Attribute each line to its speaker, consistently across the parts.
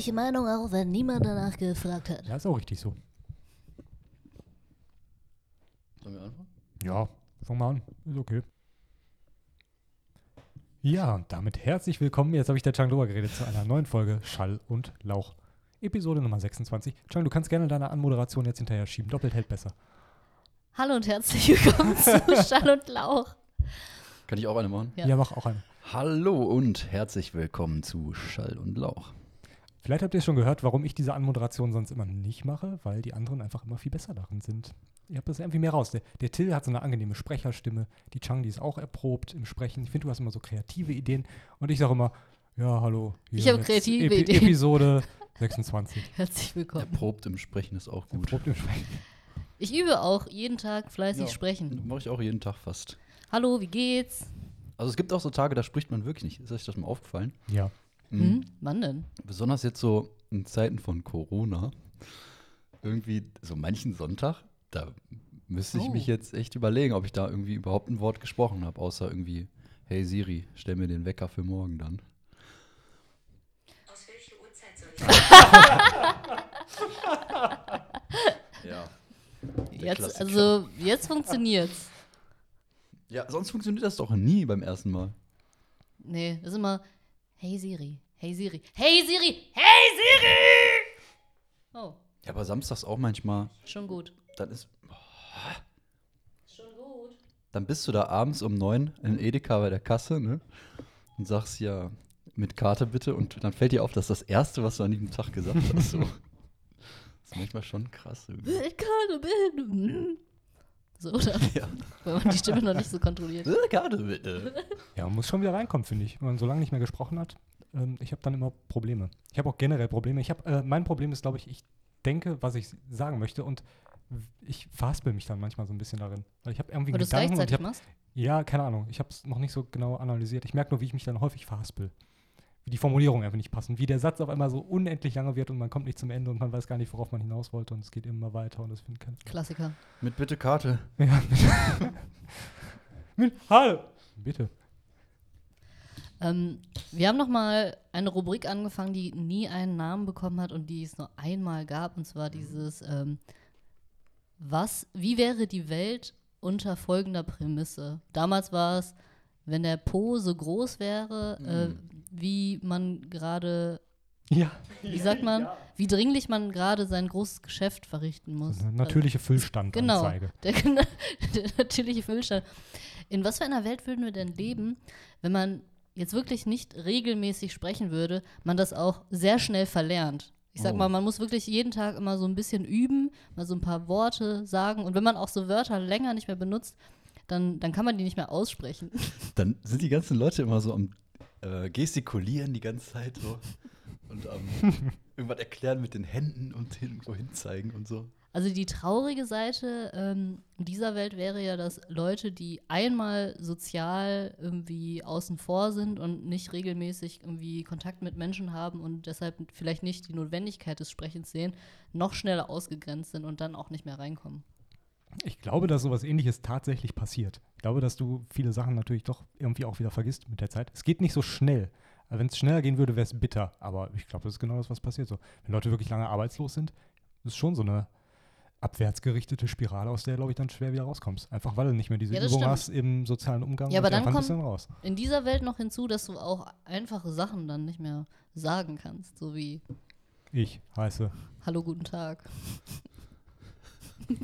Speaker 1: persönliche Meinung, auch wenn niemand danach gefragt hat.
Speaker 2: Ja, ist auch richtig so.
Speaker 3: Sollen wir anfangen?
Speaker 2: Ja, fang mal an. Ist okay. Ja, und damit herzlich willkommen. Jetzt habe ich der Chang Loa geredet zu einer neuen Folge Schall und Lauch. Episode Nummer 26. Chang, du kannst gerne deine Anmoderation jetzt hinterher schieben. Doppelt hält besser.
Speaker 1: Hallo und herzlich willkommen zu Schall und Lauch.
Speaker 3: Kann ich auch eine machen?
Speaker 1: Ja.
Speaker 2: Ja, mach auch eine.
Speaker 3: Hallo und herzlich willkommen zu Schall und Lauch.
Speaker 2: Vielleicht habt ihr schon gehört, warum ich diese Anmoderation sonst immer nicht mache, weil die anderen einfach immer viel besser darin sind. Ihr habt das irgendwie mehr raus. Der, der Till hat so eine angenehme Sprecherstimme. Die Chang, die ist auch erprobt im Sprechen. Ich finde, du hast immer so kreative Ideen. Und ich sage immer, ja, hallo. hier
Speaker 1: Ich habe kreative Ideen.
Speaker 2: Episode 26.
Speaker 1: Herzlich willkommen.
Speaker 3: Erprobt im Sprechen ist auch gut.
Speaker 2: Erprobt im Sprechen.
Speaker 1: Ich übe auch jeden Tag fleißig
Speaker 3: Ja.
Speaker 1: sprechen.
Speaker 3: Mache ich auch jeden Tag fast.
Speaker 1: Hallo, wie geht's?
Speaker 3: Also es gibt auch so Tage, da spricht man wirklich nicht. Ist euch das mal aufgefallen?
Speaker 2: Ja.
Speaker 3: Mhm.
Speaker 1: Hm? Wann denn?
Speaker 3: Besonders jetzt so in Zeiten von Corona. Irgendwie so manchen Sonntag, da müsste ich
Speaker 1: Oh.
Speaker 3: mich jetzt echt überlegen, ob ich da irgendwie überhaupt ein Wort gesprochen habe, außer irgendwie, hey Siri, stell mir den Wecker für morgen dann.
Speaker 4: Aus welcher Uhrzeit soll ich
Speaker 3: Ja.
Speaker 1: Jetzt,
Speaker 3: Klassiker.
Speaker 1: also, jetzt funktioniert's.
Speaker 3: Ja, sonst funktioniert das doch nie beim ersten Mal.
Speaker 1: Nee, das ist immer, hey Siri, hey Siri, hey Siri, hey Siri! Oh,
Speaker 3: Ja, aber samstags auch manchmal,
Speaker 1: schon gut.
Speaker 3: dann ist,
Speaker 1: Schon gut.
Speaker 3: dann bist du da abends um neun in Edeka bei der Kasse, ne? Und sagst ja, mit Karte bitte. Und dann fällt dir auf, dass das Erste, was du an diesem Tag gesagt hast, so. Das ist manchmal schon krass. Irgendwie.
Speaker 1: Ich kann bin. So, oder?
Speaker 3: Ja.
Speaker 1: Wenn man die Stimme noch nicht so kontrolliert.
Speaker 3: Karte bitte.
Speaker 2: Ja, man muss schon wieder reinkommen, finde ich. Wenn man so lange nicht mehr gesprochen hat. Ähm, ich habe dann immer Probleme. Ich habe auch generell Probleme. Ich habe, äh, mein Problem ist, glaube ich, ich denke, was ich sagen möchte und ich verhaspel mich dann manchmal so ein bisschen darin. Weil ich habe irgendwie
Speaker 1: Weil
Speaker 2: Gedanken und ich hab,
Speaker 1: machst?
Speaker 2: Ja, keine Ahnung. Ich habe es noch nicht so genau analysiert. Ich merke nur, wie ich mich dann häufig verhaspel. Wie die Formulierungen einfach nicht passen. Wie der Satz auf einmal so unendlich lange wird und man kommt nicht zum Ende und man weiß gar nicht, worauf man hinaus wollte und es geht immer weiter und das finde ich kein.
Speaker 1: Klassiker.
Speaker 3: Mit bitte Karte.
Speaker 2: Ja, mit, mit Hallo! Bitte.
Speaker 1: Ähm, wir haben noch mal eine Rubrik angefangen, die nie einen Namen bekommen hat und die es nur einmal gab, und zwar dieses ähm, Was, wie wäre die Welt unter folgender Prämisse? Damals war es, wenn der Po so groß wäre, äh, wie man gerade,
Speaker 2: Ja.
Speaker 1: wie sagt man, wie dringlich man gerade sein großes Geschäft verrichten muss.
Speaker 2: Eine natürliche
Speaker 1: Genau,
Speaker 2: Füllstandanzeige.
Speaker 1: der, der natürliche Füllstand. In was für einer Welt würden wir denn leben, wenn man jetzt wirklich nicht regelmäßig sprechen würde, man das auch sehr schnell verlernt? Ich sag
Speaker 3: Oh.
Speaker 1: mal, man muss wirklich jeden Tag immer so ein bisschen üben, mal so ein paar Worte sagen. Und wenn man auch so Wörter länger nicht mehr benutzt, dann, dann kann man die nicht mehr aussprechen.
Speaker 3: Dann sind die ganzen Leute immer so am äh, gestikulieren die ganze Zeit so. Und am irgendwas erklären mit den Händen und irgendwo hinzeigen und so.
Speaker 1: Also die traurige Seite ähm, dieser Welt wäre ja, dass Leute, die einmal sozial irgendwie außen vor sind und nicht regelmäßig irgendwie Kontakt mit Menschen haben und deshalb vielleicht nicht die Notwendigkeit des Sprechens sehen, noch schneller ausgegrenzt sind und dann auch nicht mehr reinkommen.
Speaker 2: Ich glaube, dass sowas ähnliches tatsächlich passiert. Ich glaube, dass du viele Sachen natürlich doch irgendwie auch wieder vergisst mit der Zeit. Es geht nicht so schnell. Wenn es schneller gehen würde, wäre es bitter. Aber ich glaube, das ist genau das, was passiert. So, wenn Leute wirklich lange arbeitslos sind, ist schon so eine abwärtsgerichtete Spirale, aus der, glaube ich, dann schwer wieder rauskommst. Einfach weil du nicht mehr diese
Speaker 1: Ja,
Speaker 2: Übung
Speaker 1: stimmt.
Speaker 2: hast im sozialen Umgang.
Speaker 1: Ja, aber dann kommt-
Speaker 2: bist du dann raus.
Speaker 1: In dieser Welt noch hinzu, dass du auch einfache Sachen dann nicht mehr sagen kannst, so wie
Speaker 2: Ich heiße.
Speaker 1: Hallo, guten Tag.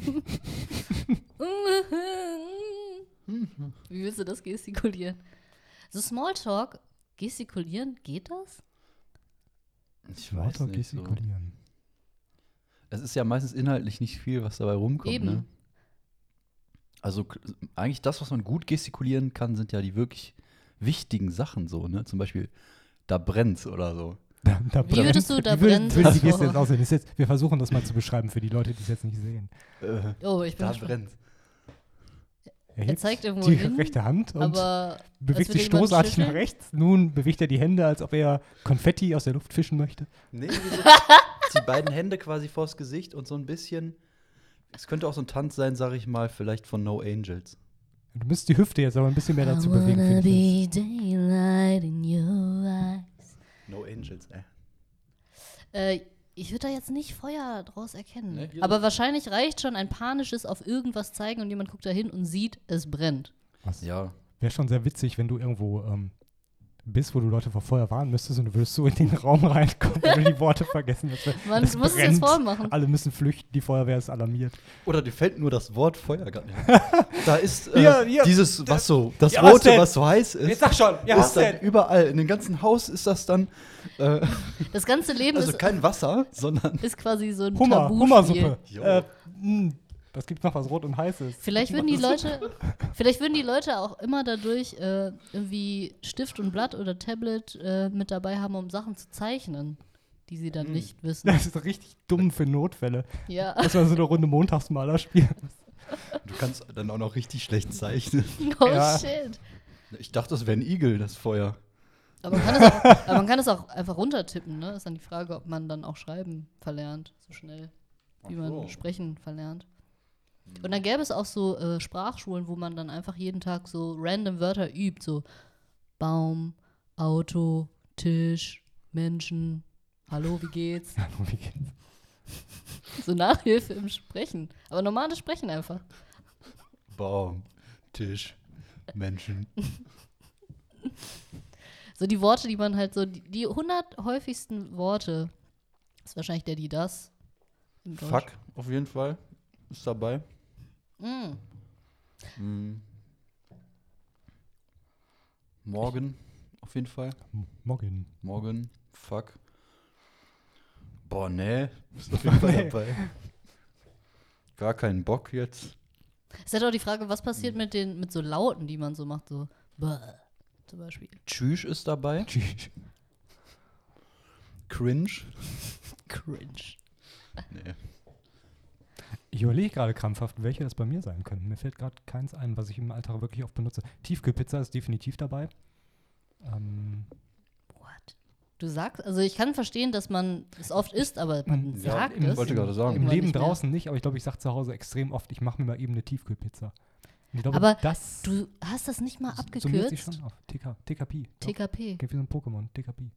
Speaker 1: Wie willst du das gestikulieren? So Smalltalk, gestikulieren, geht das?
Speaker 3: Ich
Speaker 2: Lauter gestikulieren.
Speaker 3: Es ist ja meistens inhaltlich nicht viel, was dabei rumkommt.
Speaker 1: Eben.
Speaker 3: Ne? Also eigentlich das, was man gut gestikulieren kann, sind ja die wirklich wichtigen Sachen so, ne? Zum Beispiel, da brennt's oder so.
Speaker 2: Da, da
Speaker 1: Wie würdest du da
Speaker 2: wie würd-
Speaker 1: brennt's
Speaker 2: würde die Geste
Speaker 1: vor?
Speaker 2: jetzt aussehen? Jetzt, wir versuchen das mal zu beschreiben für die Leute, die es jetzt nicht sehen.
Speaker 3: Äh,
Speaker 1: Oh, ich bin
Speaker 3: da brennt's.
Speaker 2: Er
Speaker 1: Er zeigt irgendwo
Speaker 2: die
Speaker 1: hin,
Speaker 2: rechte Hand und
Speaker 1: Aber
Speaker 2: bewegt sich stoßartig nach rechts. Nun bewegt er die Hände, als ob er Konfetti aus der Luft fischen möchte.
Speaker 3: Nee, wieso? Die beiden Hände quasi vors Gesicht und so ein bisschen. Es könnte auch so ein Tanz sein, sag ich mal, vielleicht von No Angels.
Speaker 2: Du müsstest die Hüfte jetzt aber ein bisschen mehr dazu bewegen.
Speaker 1: wanna
Speaker 2: finde ich.
Speaker 1: be daylight in your eyes.
Speaker 3: No Angels, ey.
Speaker 1: Äh, ich würde da jetzt nicht Feuer draus erkennen.
Speaker 3: Nee,
Speaker 1: Aber wahrscheinlich reicht schon ein panisches auf irgendwas zeigen und jemand guckt da hin und sieht, es brennt.
Speaker 2: Was
Speaker 3: Ja,
Speaker 2: wäre schon sehr witzig, wenn du irgendwo ähm, bist, wo du Leute vor Feuer warnen müsstest und du würdest so in den Raum reinkommen, weil du die Worte vergessen hast.
Speaker 1: Man
Speaker 2: Es
Speaker 1: muss es jetzt
Speaker 2: brennt.
Speaker 1: vormachen.
Speaker 2: Alle müssen flüchten, die Feuerwehr ist alarmiert.
Speaker 3: Oder dir fällt nur das Wort Feuer gar nicht. Da ist äh,
Speaker 2: Hier, hier.
Speaker 3: dieses, was so, das
Speaker 2: Ja, was
Speaker 3: Rote,
Speaker 2: denn?
Speaker 3: was so heiß ist.
Speaker 2: sag schon,
Speaker 3: ist dann überall. In dem ganzen Haus ist das dann, äh,
Speaker 1: Das ganze Leben
Speaker 3: also
Speaker 1: ist,
Speaker 3: kein Wasser, sondern
Speaker 1: ist quasi so ein
Speaker 2: Hummer,
Speaker 1: Tabuspiel.
Speaker 2: Hummersuppe. Äh, mh, was gibt's noch, was rot und heiß ist?
Speaker 1: Vielleicht würden die Leute, vielleicht würden die Leute auch immer dadurch äh, irgendwie Stift und Blatt oder Tablet äh, mit dabei haben, um Sachen zu zeichnen, die sie dann nicht wissen.
Speaker 2: Das ist richtig dumm für Notfälle.
Speaker 1: Ja.
Speaker 2: Dass man so eine Runde Montagsmaler spielt.
Speaker 3: du kannst dann auch noch richtig schlecht zeichnen.
Speaker 1: Oh
Speaker 2: Ja.
Speaker 1: shit.
Speaker 3: Ich dachte, das wäre ein Igel, das Feuer.
Speaker 1: Aber man, kann es auch, aber man kann es auch einfach runtertippen, ne? Ist dann die Frage, ob man dann auch schreiben verlernt, so schnell, wie man
Speaker 3: so.
Speaker 1: sprechen verlernt. Und dann gäbe es auch so äh, Sprachschulen, wo man dann einfach jeden Tag so random Wörter übt, so Baum, Auto, Tisch, Menschen, hallo, wie geht's?
Speaker 2: Wie geht's?
Speaker 1: So Nachhilfe im Sprechen. Aber normales Sprechen einfach.
Speaker 3: Baum, Tisch, Menschen.
Speaker 1: So die Worte, die man halt so, die, die 100 häufigsten Worte, ist wahrscheinlich der, die das.
Speaker 3: Fuck, auf jeden Fall. Ist dabei.
Speaker 1: Mm.
Speaker 3: Mm. Morgen, auf jeden Fall.
Speaker 2: Morgen.
Speaker 3: Morgen, fuck. Boah, nee. Ist auf jeden Fall
Speaker 2: Nee.
Speaker 3: dabei. Gar keinen Bock jetzt.
Speaker 1: Es ist halt auch die Frage, was passiert mit den, mit so Lauten, die man so macht, so Bäh, zum Beispiel.
Speaker 3: Tschüss ist dabei.
Speaker 2: Tschüss.
Speaker 3: Cringe.
Speaker 1: Cringe.
Speaker 3: Nee.
Speaker 2: Ich überlege gerade krampfhaft, welche das bei mir sein könnten. Mir fällt gerade keins ein, was ich im Alltag wirklich oft benutze. Tiefkühlpizza ist definitiv dabei. Ähm,
Speaker 1: What? Du sagst, also ich kann verstehen, dass man es oft isst, aber man
Speaker 2: Ja,
Speaker 1: sagt
Speaker 3: ich
Speaker 1: es.
Speaker 3: wollte gerade sagen.
Speaker 2: Im Leben
Speaker 1: nicht
Speaker 2: draußen nicht, aber ich glaube, ich sage zu Hause extrem oft, ich mache mir mal eben eine Tiefkühlpizza. Und ich glaube,
Speaker 1: Aber
Speaker 2: das
Speaker 1: Du hast das nicht mal abgekürzt?
Speaker 2: schon auf. TK, TKP.
Speaker 1: TKP.
Speaker 2: Geht wie so ein Pokémon, TKP.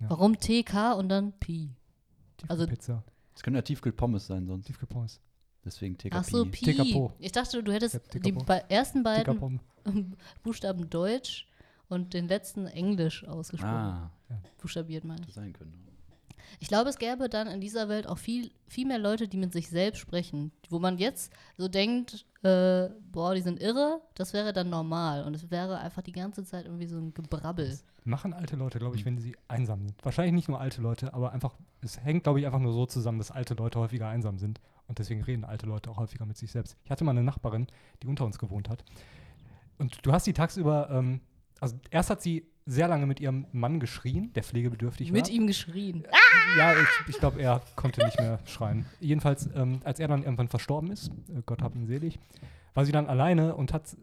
Speaker 2: Ja.
Speaker 1: Warum TK und dann Pi? Also-
Speaker 2: Tiefkühlpizza,
Speaker 3: Es können ja Tiefkühlpommes sein sonst.
Speaker 2: Tiefkühlpommes.
Speaker 3: Deswegen TKP.
Speaker 1: Ach so, Pi.
Speaker 2: TKPO.
Speaker 1: Ich dachte, du hättest
Speaker 2: Ja,
Speaker 1: die ersten beiden. Buchstaben Deutsch und den letzten Englisch ausgesprochen.
Speaker 3: Ah,
Speaker 1: Buchstabiert meine ich.
Speaker 3: das sein können.
Speaker 1: Ich glaube, es gäbe dann in dieser Welt auch viel, viel mehr Leute, die mit sich selbst sprechen. Wo man jetzt so denkt, äh, boah, die sind irre, das wäre dann normal. Und es wäre einfach die ganze Zeit irgendwie so ein Gebrabbel.
Speaker 2: Machen alte Leute, glaube ich, wenn sie einsam sind. Wahrscheinlich nicht nur alte Leute, aber einfach, es hängt, glaube ich, einfach nur so zusammen, dass alte Leute häufiger einsam sind. Und deswegen reden alte Leute auch häufiger mit sich selbst. Ich hatte mal eine Nachbarin, die unter uns gewohnt hat. Und du hast sie tagsüber, ähm, also erst hat sie sehr lange mit ihrem Mann geschrien, der pflegebedürftig
Speaker 1: Mit
Speaker 2: war.
Speaker 1: ihm geschrien.
Speaker 2: Ja, ich, ich glaube, er konnte nicht mehr schreien. Jedenfalls, ähm, als er dann irgendwann verstorben ist, äh, Gott hab ihn selig, war sie dann alleine und hat,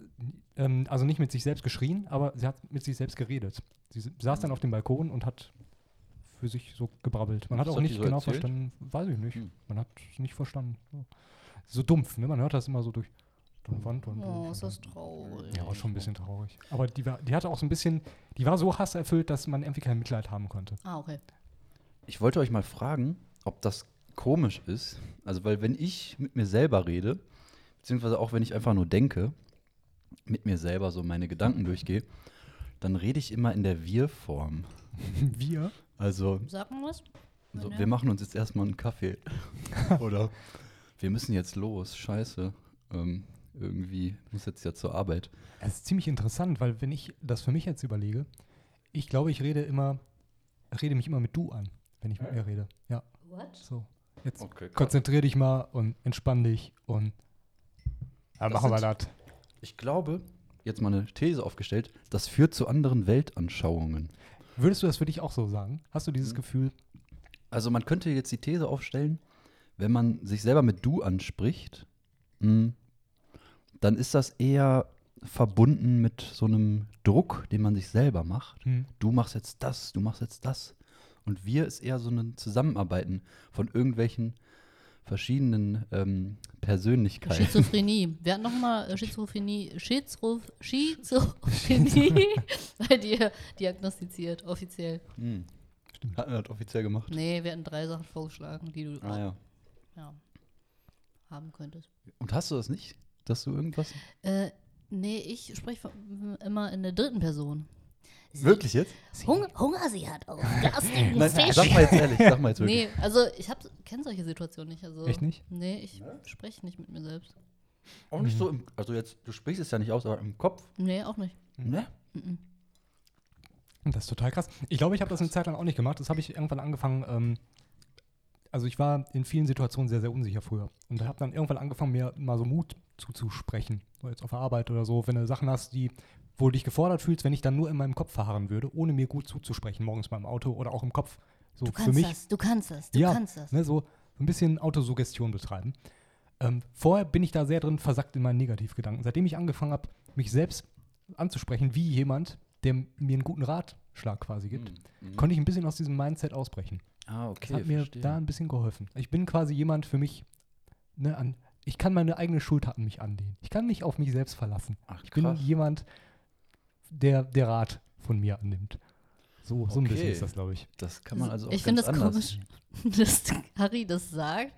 Speaker 2: ähm, also nicht mit sich selbst geschrien, aber sie hat mit sich selbst geredet. Sie saß dann auf dem Balkon und hat für sich so gebrabbelt. Man hat auch nicht
Speaker 3: so
Speaker 2: genau
Speaker 3: erzählt?
Speaker 2: verstanden, weiß ich nicht.
Speaker 3: Hm.
Speaker 2: Man hat es nicht verstanden. So, so dumpf, ne? Man hört das immer so durch, durch Wand und
Speaker 1: Oh, ist
Speaker 2: und
Speaker 1: das traurig.
Speaker 2: ja, war schon ein bisschen traurig. Aber die, war, die hatte auch so ein bisschen, die war so hasserfüllt, dass man irgendwie kein Mitleid haben konnte.
Speaker 1: Ah, okay.
Speaker 3: Ich wollte euch mal fragen, ob das komisch ist. Also, weil wenn ich mit mir selber rede, beziehungsweise auch wenn ich einfach nur denke, mit mir selber so meine Gedanken durchgehe, dann rede ich immer in der Wir-Form.
Speaker 2: Wir?
Speaker 3: Also,
Speaker 1: Sag mal was.
Speaker 3: so, wir machen uns jetzt erstmal einen Kaffee. Oder wir müssen jetzt los. Scheiße. Ähm, irgendwie muss jetzt ja zur Arbeit.
Speaker 2: Es ist ziemlich interessant, weil wenn ich das für mich jetzt überlege, ich glaube, ich rede immer, rede mich immer mit du an, wenn ich mit mir rede. Ja,
Speaker 1: What?
Speaker 2: so. Jetzt
Speaker 3: Okay,
Speaker 2: konzentrier dich mal und entspann dich und ja,
Speaker 3: Das
Speaker 2: machen wir das.
Speaker 3: Ich glaube, jetzt mal eine These aufgestellt, das führt zu anderen Weltanschauungen.
Speaker 2: Würdest du das für dich auch so sagen? Hast du dieses
Speaker 3: Mhm.
Speaker 2: Gefühl?
Speaker 3: Also man könnte jetzt die These aufstellen, wenn man sich selber mit du anspricht, mh, dann ist das eher verbunden mit so einem Druck, den man sich selber macht.
Speaker 2: Hm.
Speaker 3: Du machst jetzt das, du machst jetzt das. Und wir ist eher so ein Zusammenarbeiten von irgendwelchen verschiedenen ähm, Persönlichkeiten.
Speaker 1: Schizophrenie. Wir hatten noch mal äh, Schizophrenie, Schizo, Schizophrenie bei dir diagnostiziert, offiziell.
Speaker 3: Hm. Hat er das offiziell gemacht?
Speaker 1: Nee, wir hatten drei Sachen vorgeschlagen, die du
Speaker 3: Ah ja.
Speaker 1: ja, haben könntest.
Speaker 3: Und hast du das nicht? Dass du irgendwas.
Speaker 1: Äh, nee, ich spreche immer in der dritten Person.
Speaker 3: Wirklich jetzt?
Speaker 1: Hung Hunger sie hat auf garstigen
Speaker 3: Nein,
Speaker 1: Fisch.
Speaker 3: sag mal jetzt ehrlich, sag mal jetzt wirklich.
Speaker 1: Nee, also ich hab, kenne solche Situationen nicht. Also,
Speaker 2: Echt nicht?
Speaker 1: Nee, ich spreche nicht mit mir selbst.
Speaker 3: Auch nicht so im, also jetzt, du sprichst es ja nicht aus, aber im Kopf.
Speaker 1: Nee, auch nicht.
Speaker 3: Ne?
Speaker 1: Mhm.
Speaker 2: Und Das ist total krass. Ich glaube, ich habe das eine Zeit lang auch nicht gemacht. Das habe ich irgendwann angefangen. Ähm, also ich war in vielen Situationen sehr, sehr unsicher früher. Und habe dann irgendwann angefangen, mir mal so Mut zuzusprechen. So jetzt auf der Arbeit oder so. Wenn du Sachen hast, die, wo du dich gefordert fühlst, wenn ich dann nur in meinem Kopf verharren würde, ohne mir gut zuzusprechen, morgens mal im Auto oder auch im Kopf. So
Speaker 1: Du
Speaker 2: für
Speaker 1: kannst
Speaker 2: mich.
Speaker 1: das, du kannst das, du
Speaker 2: ja,
Speaker 1: kannst das.
Speaker 2: Ne, so ein bisschen Autosuggestion betreiben. Ähm, vorher bin ich da sehr drin versackt in meinen Negativgedanken. Seitdem ich angefangen habe, mich selbst anzusprechen, wie jemand, der mir einen guten Ratschlag quasi gibt,
Speaker 3: Mhm.
Speaker 2: konnte ich ein bisschen aus diesem Mindset ausbrechen.
Speaker 3: Ah,
Speaker 2: Das
Speaker 3: okay.
Speaker 2: hat mir
Speaker 3: verstehe.
Speaker 2: da ein bisschen geholfen. Ich bin quasi jemand für mich, ne, an, ich kann meine eigene Schuld an mich anlehnen. Ich kann mich auf mich selbst verlassen.
Speaker 3: Ach,
Speaker 2: Ich bin jemand, der, der Rat von mir annimmt. So, so ein bisschen
Speaker 3: Okay.
Speaker 2: ist das, glaube ich.
Speaker 3: Das kann man also auch
Speaker 1: ich finde das
Speaker 3: anders.
Speaker 1: komisch, dass Harry das sagt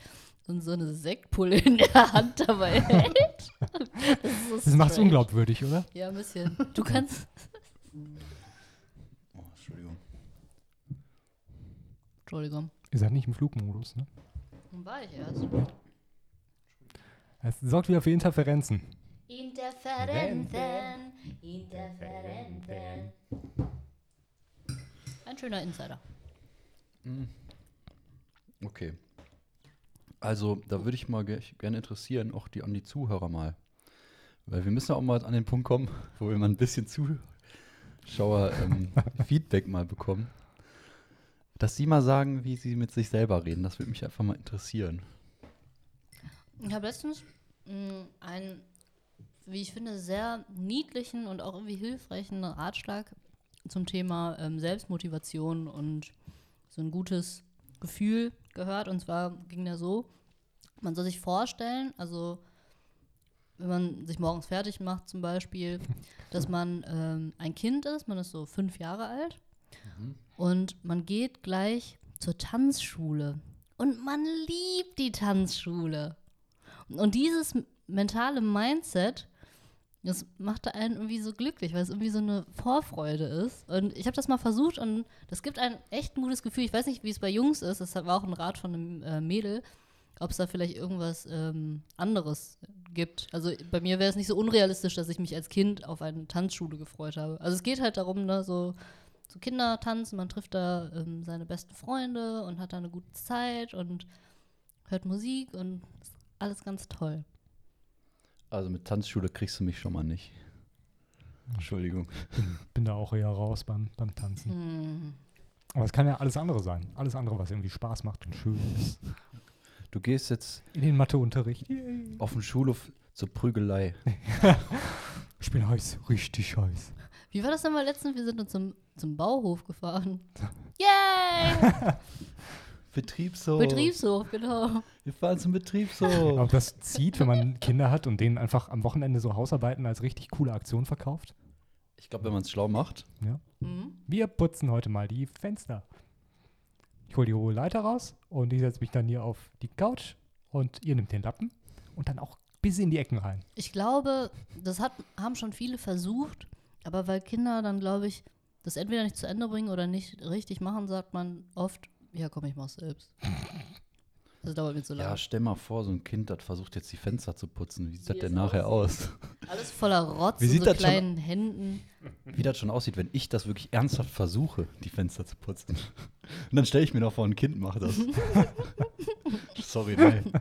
Speaker 1: und so eine Sektpulle in der Hand dabei hält. Das, ist so
Speaker 2: Das macht es unglaubwürdig, oder?
Speaker 1: Ja, ein bisschen. Du kannst.
Speaker 3: Oh, Entschuldigung.
Speaker 1: Entschuldigung.
Speaker 2: Ihr seid nicht im Flugmodus, ne?
Speaker 1: Wann war ich erst?
Speaker 2: Es sorgt wieder für Interferenzen.
Speaker 1: Interferenzen, Interferenzen. Ein schöner Insider.
Speaker 3: Mhm. Okay. Also, da würde ich mal ge gerne interessieren, auch die an die Zuhörer mal. Weil wir müssen ja auch mal an den Punkt kommen, wo wir mal ein bisschen Zuschauer-Feedback mal bekommen. Dass sie mal sagen, wie sie mit sich selber reden. Das würde mich einfach mal interessieren.
Speaker 1: Ich habe letztens mh, einen, wie ich finde, sehr niedlichen und auch irgendwie hilfreichen Ratschlag zum Thema ähm, Selbstmotivation und so ein gutes Gefühl gehört. Und zwar ging der so, man soll sich vorstellen, also wenn man sich morgens fertig macht zum Beispiel, dass man ähm, ein Kind ist, man ist so fünf Jahre alt und man geht gleich zur Tanzschule. Und man liebt die Tanzschule. Und dieses mentale Mindset, das machte einen irgendwie so glücklich, weil es irgendwie so eine Vorfreude ist. Und ich habe das mal versucht und das gibt ein echt gutes Gefühl. Ich weiß nicht, wie es bei Jungs ist. Das war auch ein Rat von einem äh, Mädel, ob es da vielleicht irgendwas ähm, anderes gibt. Also bei mir wäre es nicht so unrealistisch, dass ich mich als Kind auf eine Tanzschule gefreut habe. Also es geht halt darum, ne, so, so Kinder tanzen, man trifft da ähm, seine besten Freunde und hat da eine gute Zeit und hört Musik und ist alles ganz toll.
Speaker 3: Also mit Tanzschule kriegst du mich schon mal nicht. Entschuldigung.
Speaker 2: Bin, bin da auch eher raus beim, beim Tanzen.
Speaker 1: Hm.
Speaker 2: Aber es kann ja alles andere sein. Alles andere, was irgendwie Spaß macht und schön ist.
Speaker 3: Du gehst jetzt
Speaker 2: In den Matheunterricht.
Speaker 3: auf den Schulhof zur Prügelei.
Speaker 2: Ich bin heiß, richtig heiß.
Speaker 1: Wie war das denn mal letztens? Wir sind uns zum, zum Bauhof gefahren. Yay!
Speaker 3: Betriebshof.
Speaker 1: Betriebshof, genau.
Speaker 3: Wir fahren zum
Speaker 2: Ob
Speaker 3: Betriebshof.
Speaker 2: das zieht, wenn man Kinder hat und denen einfach am Wochenende so Hausarbeiten als richtig coole Aktion verkauft?
Speaker 3: Ich glaube, wenn man es schlau macht.
Speaker 2: Ja.
Speaker 1: Mhm.
Speaker 2: Wir putzen heute mal die Fenster. Ich hole die hohe Leiter raus und ich setze mich dann hier auf die Couch und ihr nimmt den Lappen und dann auch bis in die Ecken rein.
Speaker 1: Ich glaube, das hat, haben schon viele versucht, aber weil Kinder dann, glaube ich, das entweder nicht zu Ende bringen oder nicht richtig machen, sagt man oft, ja komm, ich mach's selbst. Das dauert mir zu lange.
Speaker 3: Ja, stell mal vor, so ein Kind, das versucht jetzt die Fenster zu putzen. Wie sieht das denn nachher aus?
Speaker 1: Alles voller Rotz
Speaker 3: Wie
Speaker 1: und
Speaker 3: sieht
Speaker 1: so
Speaker 3: das schon-
Speaker 1: kleinen Händen.
Speaker 3: Wie das schon aussieht, wenn ich das wirklich ernsthaft versuche, die Fenster zu putzen. Und dann stelle ich mir noch vor, ein Kind macht das. Sorry, nein.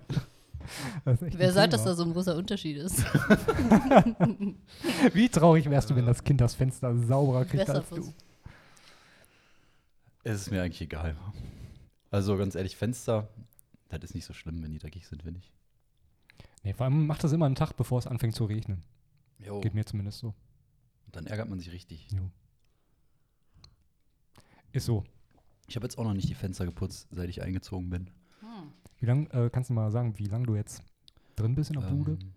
Speaker 2: Das ist echt
Speaker 1: Wer
Speaker 2: ein
Speaker 1: sagt, dass
Speaker 2: Thema.
Speaker 1: da so ein großer Unterschied ist?
Speaker 2: Wie traurig wärst du, wenn das Kind das Fenster sauberer kriegt
Speaker 1: Besser
Speaker 2: als du?
Speaker 1: fürs-
Speaker 3: Es ist mir eigentlich egal. Also ganz ehrlich, Fenster, das ist nicht so schlimm, wenn die dreckig sind, finde ich.
Speaker 2: Nee, vor allem macht das immer einen Tag, bevor es anfängt zu regnen.
Speaker 3: Jo.
Speaker 2: Geht mir zumindest so.
Speaker 3: Und dann ärgert man sich richtig.
Speaker 2: Jo. Ist so.
Speaker 3: Ich habe jetzt auch noch nicht die Fenster geputzt, seit ich eingezogen bin.
Speaker 1: Hm.
Speaker 2: Wie lange, äh, kannst du mal sagen, wie lange du jetzt drin bist in der Bude?
Speaker 3: Ähm,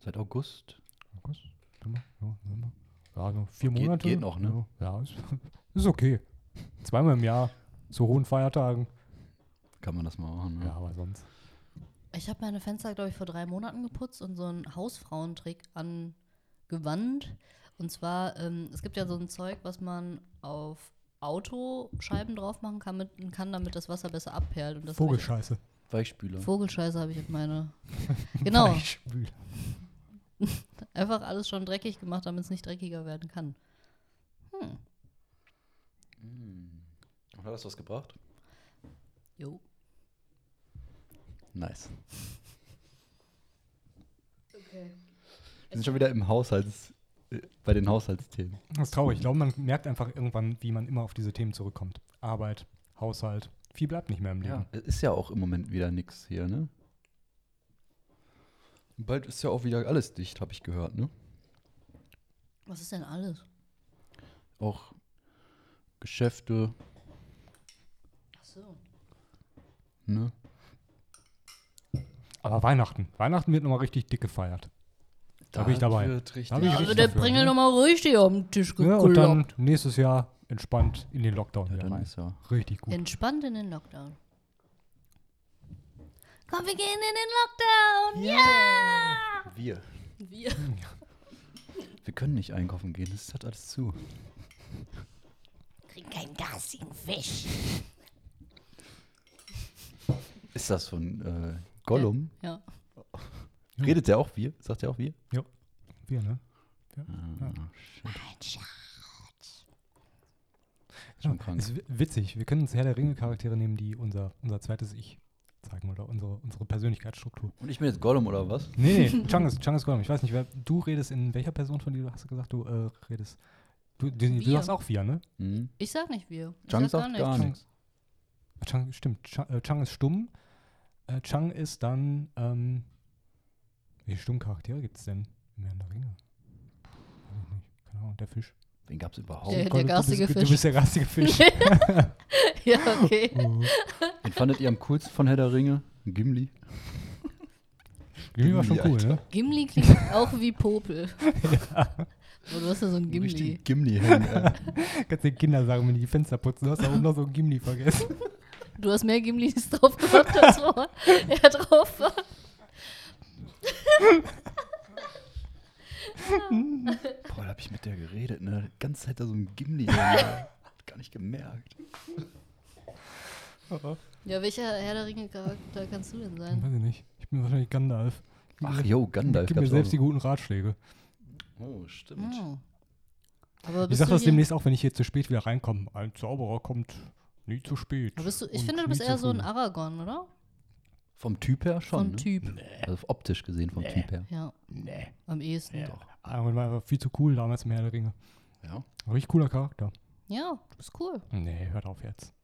Speaker 3: seit August.
Speaker 2: August? Ja, November? Ja, so vier
Speaker 3: Geht-
Speaker 2: Monate.
Speaker 3: geht noch, ne?
Speaker 2: Ja, ja ist, ist okay. Zweimal im Jahr, zu hohen Feiertagen.
Speaker 3: Kann man das mal machen. Ne?
Speaker 2: Ja, aber sonst.
Speaker 1: Ich habe meine Fenster, glaube ich, vor drei Monaten geputzt und so einen Hausfrauentrick angewandt. Und zwar, ähm, es gibt ja so ein Zeug, was man auf Autoscheiben drauf machen kann, mit, kann damit das Wasser besser abperlt. Und das
Speaker 2: Vogelscheiße.
Speaker 3: Weichspüler.
Speaker 1: Vogelscheiße habe ich in meine. Genau.
Speaker 2: Weichspül.
Speaker 1: Einfach alles schon dreckig gemacht, damit es nicht dreckiger werden kann. Hm.
Speaker 3: Hat das was gebracht?
Speaker 1: Jo.
Speaker 3: Nice.
Speaker 1: Okay.
Speaker 3: Wir sind schon wieder im Haushalts, äh, bei den Haushaltsthemen.
Speaker 2: Das ist traurig. Ich glaube, man merkt einfach irgendwann, wie man immer auf diese Themen zurückkommt. Arbeit, Haushalt. Viel bleibt nicht mehr im Leben.
Speaker 3: Ja, es ist ja auch im Moment wieder nix hier, ne? Bald ist ja auch wieder alles dicht, habe ich gehört, ne?
Speaker 1: Was ist denn alles?
Speaker 3: Auch Geschäfte,
Speaker 1: so.
Speaker 3: ne?
Speaker 2: Aber Weihnachten. Weihnachten wird nochmal richtig dick gefeiert. Da bin ich dabei.
Speaker 3: Wird
Speaker 2: Da
Speaker 3: richtig.
Speaker 2: bin ich
Speaker 1: Da
Speaker 2: richtig
Speaker 1: wird der Pringel
Speaker 2: ne?
Speaker 1: nochmal richtig auf den Tisch
Speaker 2: Ja, und
Speaker 1: gekloppt.
Speaker 2: dann nächstes Jahr entspannt in den Lockdown
Speaker 3: ja,
Speaker 2: wieder rein.
Speaker 3: ist ja.
Speaker 2: Richtig gut.
Speaker 1: Entspannt in den Lockdown. Komm, wir gehen in den Lockdown. Ja!
Speaker 3: Wir.
Speaker 1: Wir.
Speaker 3: Wir können nicht einkaufen gehen, das hat alles zu.
Speaker 1: kriegen keinen garstigen Fisch.
Speaker 3: Ist das von äh, Gollum?
Speaker 1: Ja.
Speaker 3: Redet der auch wir? Sagt der auch wir?
Speaker 2: Wir, ne?
Speaker 3: Ah, shit.
Speaker 2: Ja,
Speaker 3: Schon krank.
Speaker 2: ist wi- witzig. Wir können uns Herr der Ringe-Charaktere nehmen, die unser, unser zweites Ich zeigen oder unsere, unsere Persönlichkeitsstruktur.
Speaker 3: Und ich bin jetzt Gollum oder was?
Speaker 2: Nee, nee, Chang ist, Chang ist Gollum. Ich weiß nicht, wer, du redest in welcher Person von dir, du hast gesagt, du äh, redest. Du, du, du
Speaker 1: Wir.
Speaker 2: hast auch vier, ne?
Speaker 3: Hm?
Speaker 1: Ich sag nicht wir.
Speaker 3: Chang
Speaker 1: sag
Speaker 3: sagt gar nichts.
Speaker 2: Ah, Chang, stimmt, Chang, äh, Chang ist stumm. Äh, Chang ist dann, ähm, welche stummen Charaktere gibt es denn im Herrn der Ringe? Weiß ich nicht. Keine Ahnung, der Fisch.
Speaker 3: Wen gab's überhaupt?
Speaker 1: Der-
Speaker 2: Gott,
Speaker 1: garstige
Speaker 2: du bist,
Speaker 1: Fisch.
Speaker 2: Du bist der garstige Fisch.
Speaker 1: ja, okay.
Speaker 2: oh.
Speaker 3: Wen fandet ihr am coolsten von Herr der Ringe? Gimli?
Speaker 2: Gimli war schon cool,
Speaker 3: Alter.
Speaker 2: ne?
Speaker 1: Gimli klingt auch wie Popel. Oh, du hast ja so ein Gimli.
Speaker 3: Richtig Gimli ey.
Speaker 2: Kannst den Kindern sagen, wenn die die Fenster putzen, du hast da oben noch so ein Gimli vergessen.
Speaker 1: Du hast mehr Gimlis drauf gemacht, als wo er drauf war.
Speaker 3: Boah, da hab ich mit der geredet, ne? Die ganze Zeit da so ein Gimli. hängen, ey. Gar nicht gemerkt.
Speaker 1: Ja, welcher Herr der Ringe-Charakter kannst du denn
Speaker 2: Weiß
Speaker 1: sein?
Speaker 2: ich nicht. Ich bin wahrscheinlich Gandalf.
Speaker 3: Ach jo, Gandalf.
Speaker 2: Gib mir selbst
Speaker 3: auch
Speaker 2: die guten Ratschläge.
Speaker 3: Oh, stimmt.
Speaker 1: Oh. Aber
Speaker 2: Ich sag das demnächst auch, wenn ich hier zu spät wieder reinkomme. Ein Zauberer kommt nie zu spät.
Speaker 1: Aber bist du, ich
Speaker 2: und
Speaker 1: finde, du bist eher so ein
Speaker 2: früh.
Speaker 1: Aragorn, oder?
Speaker 3: Vom Typ her schon.
Speaker 1: Von
Speaker 3: ne?
Speaker 1: Typ.
Speaker 3: Also optisch gesehen vom Typ her.
Speaker 1: Ja,
Speaker 2: Nee.
Speaker 1: am ehesten.
Speaker 2: Ja. Aber war viel zu cool damals im Herr der Ringe.
Speaker 3: Ja.
Speaker 2: Richtig cooler Charakter.
Speaker 1: Ja, du bist cool.
Speaker 2: Nee, hört auf jetzt.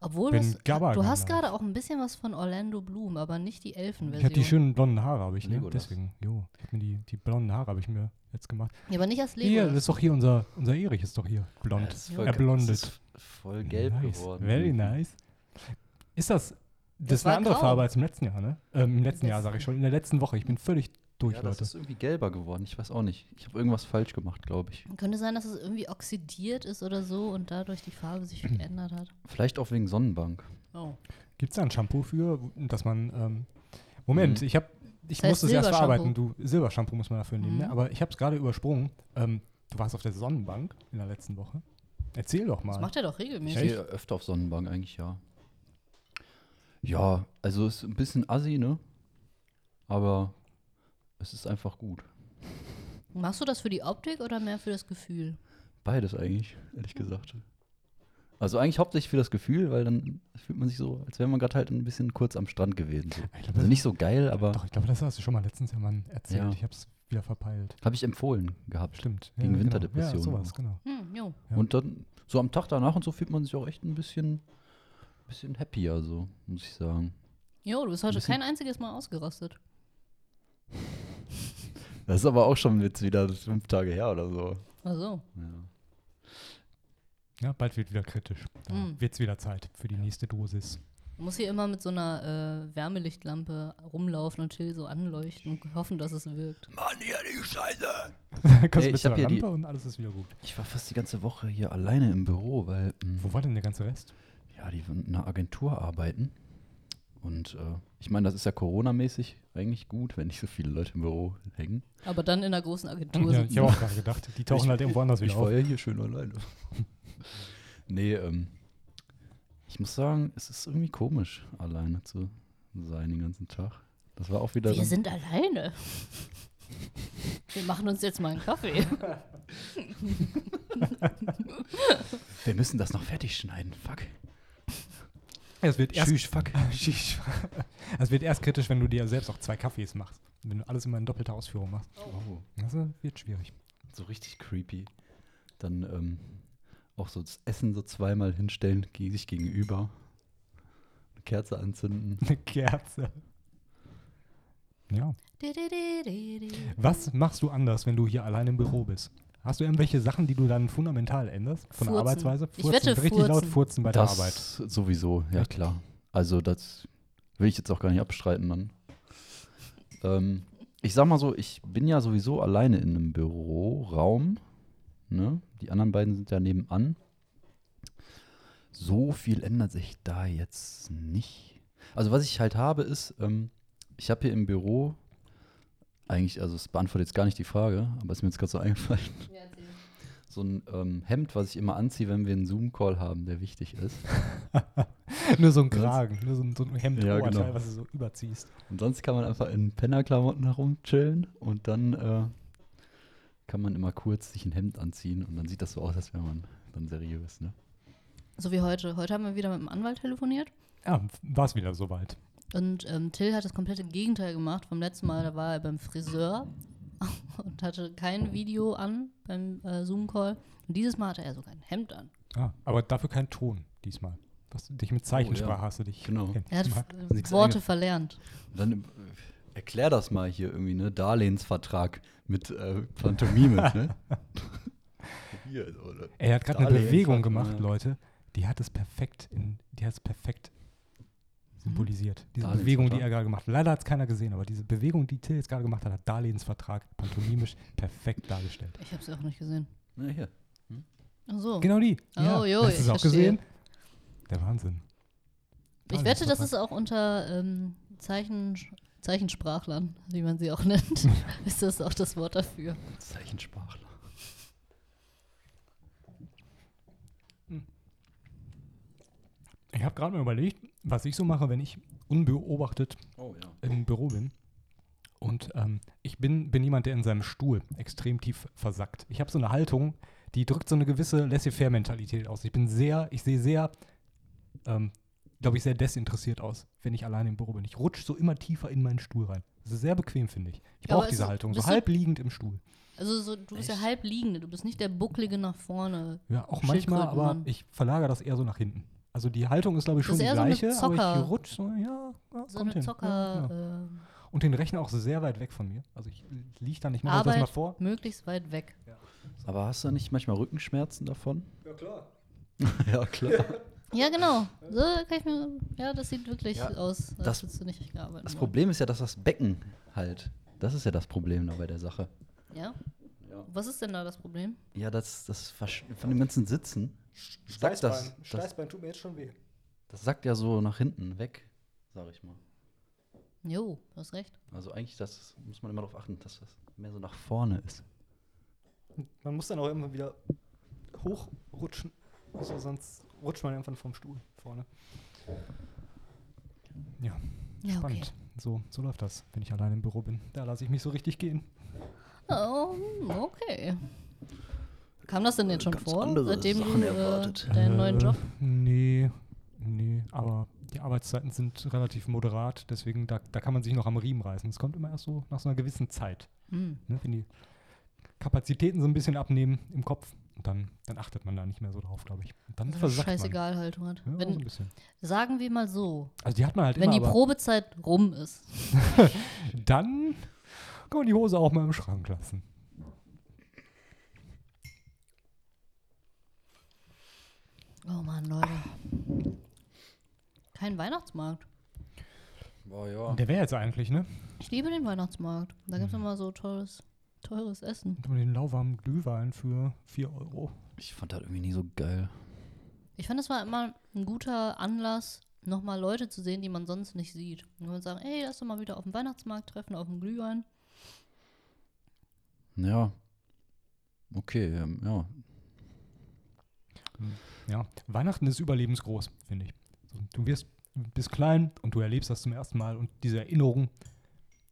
Speaker 1: Obwohl
Speaker 2: Bin
Speaker 1: das,
Speaker 2: Gabba
Speaker 1: du hast gerade auch ein bisschen was von Orlando Bloom, aber nicht die
Speaker 2: Ich
Speaker 1: Elfenversion.
Speaker 2: habe die schönen blonden Haare, habe ich, ne?
Speaker 3: Legolas.
Speaker 2: Deswegen, jo. Ich hab mir die, die blonden Haare habe ich mir jetzt gemacht.
Speaker 1: Ja, aber nicht als Lego.
Speaker 2: Hier, das ist doch hier unser, unser Erich ist doch hier blond.
Speaker 1: Ja.
Speaker 3: voll,
Speaker 2: Erblondet.
Speaker 3: voll gelb
Speaker 2: nice.
Speaker 3: geworden.
Speaker 2: Very nice. Ist das, das,
Speaker 1: Das
Speaker 2: ist eine andere
Speaker 1: grau.
Speaker 2: Farbe als im letzten Jahr, ne? Ähm, Im letzten Jahr, sage ich schon. In der letzten Woche. Ich bin völlig durch,
Speaker 3: Ja, das
Speaker 2: Leute.
Speaker 3: ist irgendwie gelber geworden. Ich weiß auch nicht. Ich habe irgendwas falsch gemacht, glaube ich.
Speaker 1: Könnte sein, dass es irgendwie oxidiert ist oder so und dadurch die Farbe sich geändert hat.
Speaker 3: Vielleicht auch wegen Sonnenbank.
Speaker 1: Oh.
Speaker 2: Gibt es da ein Shampoo für, dass man. Ähm, Moment,
Speaker 3: Mhm.
Speaker 2: ich habe. Ich
Speaker 1: Das heißt
Speaker 2: muss es erst verarbeiten.
Speaker 1: Silbershampoo.
Speaker 2: Du, Silbershampoo muss man dafür nehmen,
Speaker 1: Mhm.
Speaker 2: ne? Aber ich habe es gerade übersprungen. Ähm, du warst auf der Sonnenbank in der letzten Woche. Erzähl doch mal.
Speaker 1: Das macht er doch
Speaker 3: Ich
Speaker 1: regelmäßig.
Speaker 3: gehe öfter auf Sonnenbank eigentlich, ja. Ja, also ist ein bisschen assi, ne? Aber es ist einfach gut.
Speaker 1: Machst du das für die Optik oder mehr für das Gefühl?
Speaker 3: Beides eigentlich, ehrlich gesagt. Also eigentlich hauptsächlich für das Gefühl, weil dann fühlt man sich so, als wäre man gerade halt ein bisschen kurz am Strand gewesen. So.
Speaker 2: Glaub,
Speaker 3: Also nicht so geil, aber
Speaker 2: Doch, ich glaube, das hast du schon mal letztens ja mal erzählt.
Speaker 3: Ja.
Speaker 2: Ich habe es wieder verpeilt.
Speaker 3: habe ich empfohlen gehabt.
Speaker 2: Stimmt.
Speaker 3: Gegen
Speaker 2: genau.
Speaker 3: Winterdepression
Speaker 2: Ja, sowas, genau.
Speaker 1: Hm, jo.
Speaker 2: Ja.
Speaker 3: Und dann so am Tag danach und so fühlt man sich auch echt ein bisschen, bisschen happier, so, muss ich sagen.
Speaker 1: Jo, du bist heute
Speaker 3: bisschen-
Speaker 1: kein einziges Mal ausgerastet.
Speaker 3: Das ist aber auch schon jetzt wieder fünf Tage her oder so.
Speaker 1: Ach so.
Speaker 3: Ja.
Speaker 2: Ja, bald wird wieder kritisch. Da
Speaker 1: Mm.
Speaker 2: wird es wieder Zeit für die nächste Dosis.
Speaker 1: Du musst hier immer mit so einer äh, Wärmelichtlampe rumlaufen und Chill so anleuchten und hoffen, dass es wirkt.
Speaker 3: Mann, hier die Scheiße!
Speaker 2: Dann kommst
Speaker 3: Ey,
Speaker 2: du mit
Speaker 3: ich hab hier die-
Speaker 2: Lampe und alles ist wieder gut.
Speaker 3: Ich war fast die ganze Woche hier alleine im Büro, weil mh,
Speaker 2: Wo war denn der ganze Rest?
Speaker 3: ja, die in einer Agentur arbeiten. Und äh, ich meine, das ist ja Corona-mäßig eigentlich gut, wenn nicht so viele Leute im Büro hängen.
Speaker 1: Aber dann in einer großen Agentur
Speaker 2: Ja, ich habe auch gerade gedacht, die tauchen halt irgendwo anders wieder
Speaker 3: Ich
Speaker 2: auf.
Speaker 3: war ja hier schön alleine. nee, ähm, ich muss sagen, es ist irgendwie komisch, alleine zu sein den ganzen Tag. Das war auch wieder.
Speaker 1: Wir
Speaker 3: dann-
Speaker 1: sind alleine. Wir machen uns jetzt mal einen Kaffee.
Speaker 3: wir müssen das noch fertig schneiden. Fuck.
Speaker 2: Es wird erst,
Speaker 3: Tschüss, fuck.
Speaker 2: Tschüss. es wird erst kritisch, wenn du dir selbst auch zwei Kaffees machst. Wenn du alles immer in doppelter Ausführung machst.
Speaker 3: Oh,
Speaker 2: Das äh, wird schwierig.
Speaker 3: so richtig creepy. Dann ähm, auch so das Essen so zweimal hinstellen, gegen sich gegenüber. Eine Kerze anzünden.
Speaker 2: Eine Kerze. Ja. Was machst du anders, wenn du hier allein im Büro bist? Hast du irgendwelche Sachen, die du dann fundamental änderst von der
Speaker 1: Furzen.
Speaker 2: Arbeitsweise?
Speaker 1: Ich wette,
Speaker 2: richtig laut
Speaker 1: furzen.
Speaker 2: furzen bei der
Speaker 3: Das
Speaker 2: Arbeit.
Speaker 3: sowieso, ja
Speaker 2: Echt?
Speaker 3: klar. Also das will ich jetzt auch gar nicht abstreiten dann. Ähm, ich sag mal so, ich bin ja sowieso alleine in einem Büroraum. Ne? Die anderen beiden sind ja nebenan. So viel ändert sich da jetzt nicht. Also was ich halt habe ist, ähm, ich habe hier im Büro eigentlich, also es beantwortet jetzt gar nicht die Frage, aber es ist mir jetzt gerade so eingefallen, so ein ähm, Hemd, was ich immer anziehe, wenn wir einen Zoom-Call haben, der wichtig ist.
Speaker 2: nur so ein Kragen, nur so ein, so ein Hemd,
Speaker 3: Ja,
Speaker 2: Oberteil,
Speaker 3: genau.
Speaker 2: was du so überziehst.
Speaker 3: Und sonst kann man einfach in Pennerklamotten herumchillen und dann äh, kann man immer kurz sich ein Hemd anziehen und dann sieht das so aus, als wäre man dann seriös, ne?
Speaker 1: So wie heute. Heute haben wir wieder mit dem Anwalt telefoniert.
Speaker 2: Ja, war es wieder soweit.
Speaker 1: Und ähm, Till hat das komplette Gegenteil gemacht. Vom letzten Mal, da war er beim Friseur und hatte kein Video an beim äh, Zoom-Call. Und dieses Mal hatte er sogar ein Hemd an.
Speaker 2: Ah, aber dafür kein Ton diesmal. Was, dich mit Zeichensprache
Speaker 3: Oh, ja.
Speaker 2: hast du dich.
Speaker 3: Genau.
Speaker 1: Er hat äh,
Speaker 3: Nix
Speaker 1: Worte
Speaker 3: einge-
Speaker 1: verlernt.
Speaker 3: Und dann äh, erklär das mal hier irgendwie, ne? Darlehensvertrag mit äh, Pantomime, ne? Hier, oder?
Speaker 2: Er hat gerade eine Bewegung gemacht,
Speaker 3: ja.
Speaker 2: Leute. Die hat es perfekt, in, die hat es perfekt symbolisiert. Diese. Bewegung, die er gerade gemacht hat. Leider hat es keiner gesehen, aber diese Bewegung, die Till jetzt gerade gemacht hat, hat Darlehensvertrag pantomimisch perfekt dargestellt.
Speaker 1: Ich habe sie auch nicht gesehen.
Speaker 3: Na, hier.
Speaker 1: Ach so.
Speaker 2: Genau die.
Speaker 1: Oh,
Speaker 2: ja.
Speaker 1: jo,
Speaker 2: Hast du es auch
Speaker 1: verstehe.
Speaker 2: gesehen? Der Wahnsinn.
Speaker 1: Ich wette, das ist auch unter ähm, Zeichen, Zeichensprachlern, wie man sie auch nennt, ist das auch das Wort dafür.
Speaker 3: Zeichensprachler.
Speaker 2: Ich habe gerade mal überlegt, was ich so mache, wenn ich unbeobachtet
Speaker 3: Oh ja.
Speaker 2: im Büro bin. Und ähm, ich bin, bin jemand, der in seinem Stuhl extrem tief versackt. Ich habe so eine Haltung, die drückt so eine gewisse Laissez-faire-Mentalität aus. Ich bin sehr, ich sehe sehr, ähm, glaube ich, sehr desinteressiert aus, wenn ich alleine im Büro bin. Ich rutsche so immer tiefer in meinen Stuhl rein. Das ist sehr bequem, finde ich. Ich brauche diese Haltung, so halb liegend im Stuhl.
Speaker 1: Also so, du bist ja halb liegende, du bist nicht der Bucklige nach vorne.
Speaker 2: Ja, auch manchmal, aber ich verlagere das eher so nach hinten. Also die Haltung ist, glaube ich, schon
Speaker 1: ist
Speaker 2: die
Speaker 1: eher so eine
Speaker 2: gleiche, aber
Speaker 1: Zocker-
Speaker 2: ich rutsche so, ja, ja
Speaker 1: So
Speaker 2: kommt
Speaker 1: eine
Speaker 2: hin.
Speaker 1: Zocker,
Speaker 2: Ja, ja.
Speaker 1: äh,
Speaker 2: Und den Rechner auch sehr weit weg von mir. Also ich liege da nicht, mache das mal
Speaker 1: Arbeit
Speaker 2: vor.
Speaker 1: möglichst weit weg.
Speaker 3: Aber hast du nicht manchmal Rückenschmerzen davon?
Speaker 2: Ja, klar.
Speaker 3: ja, klar.
Speaker 1: Ja, genau. So kann ich mir, ja, das sieht wirklich
Speaker 3: Ja,
Speaker 1: aus, als
Speaker 3: das-
Speaker 1: du nicht richtig arbeiten.
Speaker 3: Das. Problem ist ja, dass das Becken halt, das ist ja das Problem da bei der Sache.
Speaker 1: Ja?
Speaker 3: Ja.
Speaker 1: Was ist denn da das Problem?
Speaker 3: Ja, das, das von dem ganzen Sitzen, sagt das, das,
Speaker 2: Steißbein tut mir jetzt schon weh.
Speaker 3: das sagt ja so nach hinten weg, sag ich mal.
Speaker 1: Jo, du hast recht.
Speaker 3: Also eigentlich das muss man immer darauf achten, dass das mehr so nach vorne ist.
Speaker 2: Man muss dann auch immer wieder hochrutschen. Also sonst rutscht man irgendwann vom Stuhl vorne. Ja,
Speaker 1: Ja, okay.
Speaker 2: spannend. So, so läuft das, wenn ich allein im Büro bin. Da lasse ich mich so richtig gehen.
Speaker 1: Oh, okay. Kam das denn jetzt schon vor, seitdem
Speaker 3: Sachen
Speaker 1: du
Speaker 3: erwartet.
Speaker 1: äh, deinen neuen
Speaker 2: Äh,
Speaker 1: Job?
Speaker 2: Nee, nee, aber die Arbeitszeiten sind relativ moderat, deswegen da, da kann man sich noch am Riemen reißen. Es kommt immer erst so nach so einer gewissen Zeit.
Speaker 1: Hm.
Speaker 2: Ne? Wenn die Kapazitäten so ein bisschen abnehmen im Kopf, dann, dann achtet man da nicht mehr so drauf, glaube ich. Und dann
Speaker 1: So eine
Speaker 2: versackt man.
Speaker 1: Scheißegal-Haltung hat.
Speaker 2: Ja, so ein
Speaker 1: Wenn,
Speaker 2: bisschen.
Speaker 1: sagen wir mal so,
Speaker 2: Also die hat man halt
Speaker 1: wenn
Speaker 2: immer,
Speaker 1: die Probezeit rum ist,
Speaker 2: dann kann man die Hose auch mal im Schrank lassen.
Speaker 1: Oh Mann, Leute. Kein Weihnachtsmarkt.
Speaker 3: Boah, ja.
Speaker 2: Der wäre jetzt eigentlich, ne?
Speaker 1: Ich liebe den Weihnachtsmarkt. Da gibt es immer so tolles teures Essen.
Speaker 2: Und den lauwarmen Glühwein für 4 Euro.
Speaker 3: Ich fand das irgendwie nie so geil.
Speaker 1: Ich fand, es war immer ein guter Anlass, nochmal Leute zu sehen, die man sonst nicht sieht. Und man sagen, ey, lass doch mal wieder auf dem Weihnachtsmarkt treffen, auf dem Glühwein.
Speaker 3: Ja. Okay, ähm, ja.
Speaker 2: Ja, Weihnachten ist überlebensgroß, finde ich. Du wirst, bist klein und du erlebst das zum ersten Mal und diese Erinnerung,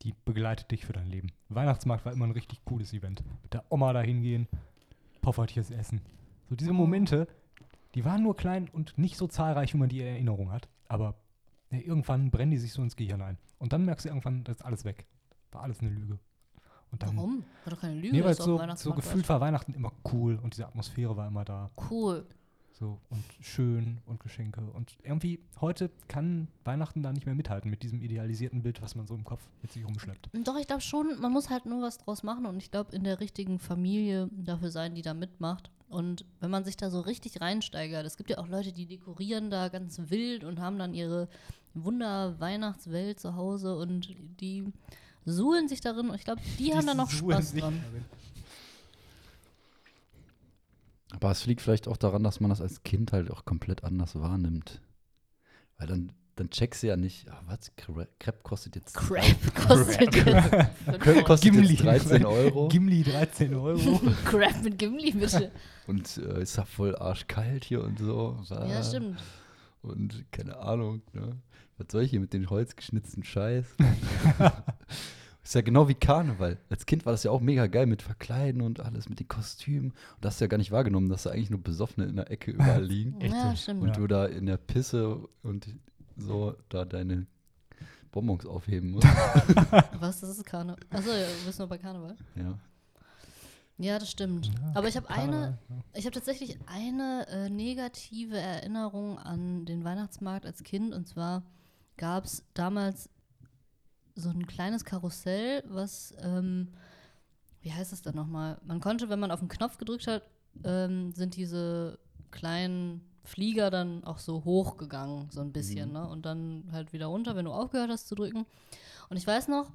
Speaker 2: die begleitet dich für dein Leben. Weihnachtsmarkt war immer ein richtig cooles Event. Mit der Oma da hingehen, poffertjes essen. So diese Momente, die waren nur klein und nicht so zahlreich, wie man die in Erinnerung hat. Aber ja, irgendwann brennen die sich so ins Gehirn ein. Und dann merkst du irgendwann, das ist alles weg. War alles eine Lüge. Und dann,
Speaker 1: Warum? War doch keine Lüge.
Speaker 2: Nee, weil so, so gefühlt war Weihnachten immer cool und diese Atmosphäre war immer da.
Speaker 1: Cool.
Speaker 2: So und schön und Geschenke. Und irgendwie heute kann Weihnachten da nicht mehr mithalten mit diesem idealisierten Bild, was man so im Kopf mit sich rumschleppt.
Speaker 1: Doch, ich glaube schon, man muss halt nur was draus machen und ich glaube, in der richtigen Familie dafür sein, die da mitmacht. Und wenn man sich da so richtig reinsteigert, es gibt ja auch Leute, die dekorieren da ganz wild und haben dann ihre Wunder-Weihnachtswelt zu Hause und die suhlen sich darin und ich glaube, die, haben da noch Spaß dran.
Speaker 2: darin.
Speaker 3: Aber es liegt vielleicht auch daran, dass man das als Kind halt auch komplett anders wahrnimmt. Weil dann, dann checkst du ja nicht, ah, was, Cre- Crepe kostet jetzt
Speaker 1: Crap kostet jetzt.
Speaker 3: Crepe kostet
Speaker 2: Gimli.
Speaker 3: jetzt 13 Euro
Speaker 2: Gimli 13 Euro.
Speaker 1: Crap mit Gimli, bitte.
Speaker 3: und äh, ist ja voll arschkalt hier und so.
Speaker 1: Ja, stimmt.
Speaker 3: Und keine Ahnung, ne? Was soll ich hier mit den holzgeschnitzten Scheiß? ist ja genau wie Karneval. Als Kind war das ja auch mega geil mit Verkleiden und alles, mit den Kostümen. Und das hast du ja gar nicht wahrgenommen, dass da eigentlich nur Besoffene in der Ecke überall liegen.
Speaker 2: Echt
Speaker 1: Ja, stimmt.
Speaker 3: Und du da in der Pisse und so da deine Bonbons aufheben musst.
Speaker 1: Was, das ist Karneval? Achso, ja, du bist nur bei Karneval.
Speaker 3: ja.
Speaker 1: Ja, das stimmt.
Speaker 2: Ja,
Speaker 1: Aber ich habe eine. Ich habe tatsächlich eine äh, negative Erinnerung an den Weihnachtsmarkt als Kind. Und zwar gab es damals so ein kleines Karussell, was, ähm, wie heißt es denn nochmal? Man konnte, wenn man auf den Knopf gedrückt hat, ähm, sind diese kleinen Flieger dann auch so hochgegangen, so ein bisschen, ne? Und dann halt wieder runter, wenn du aufgehört hast zu drücken. Und ich weiß noch,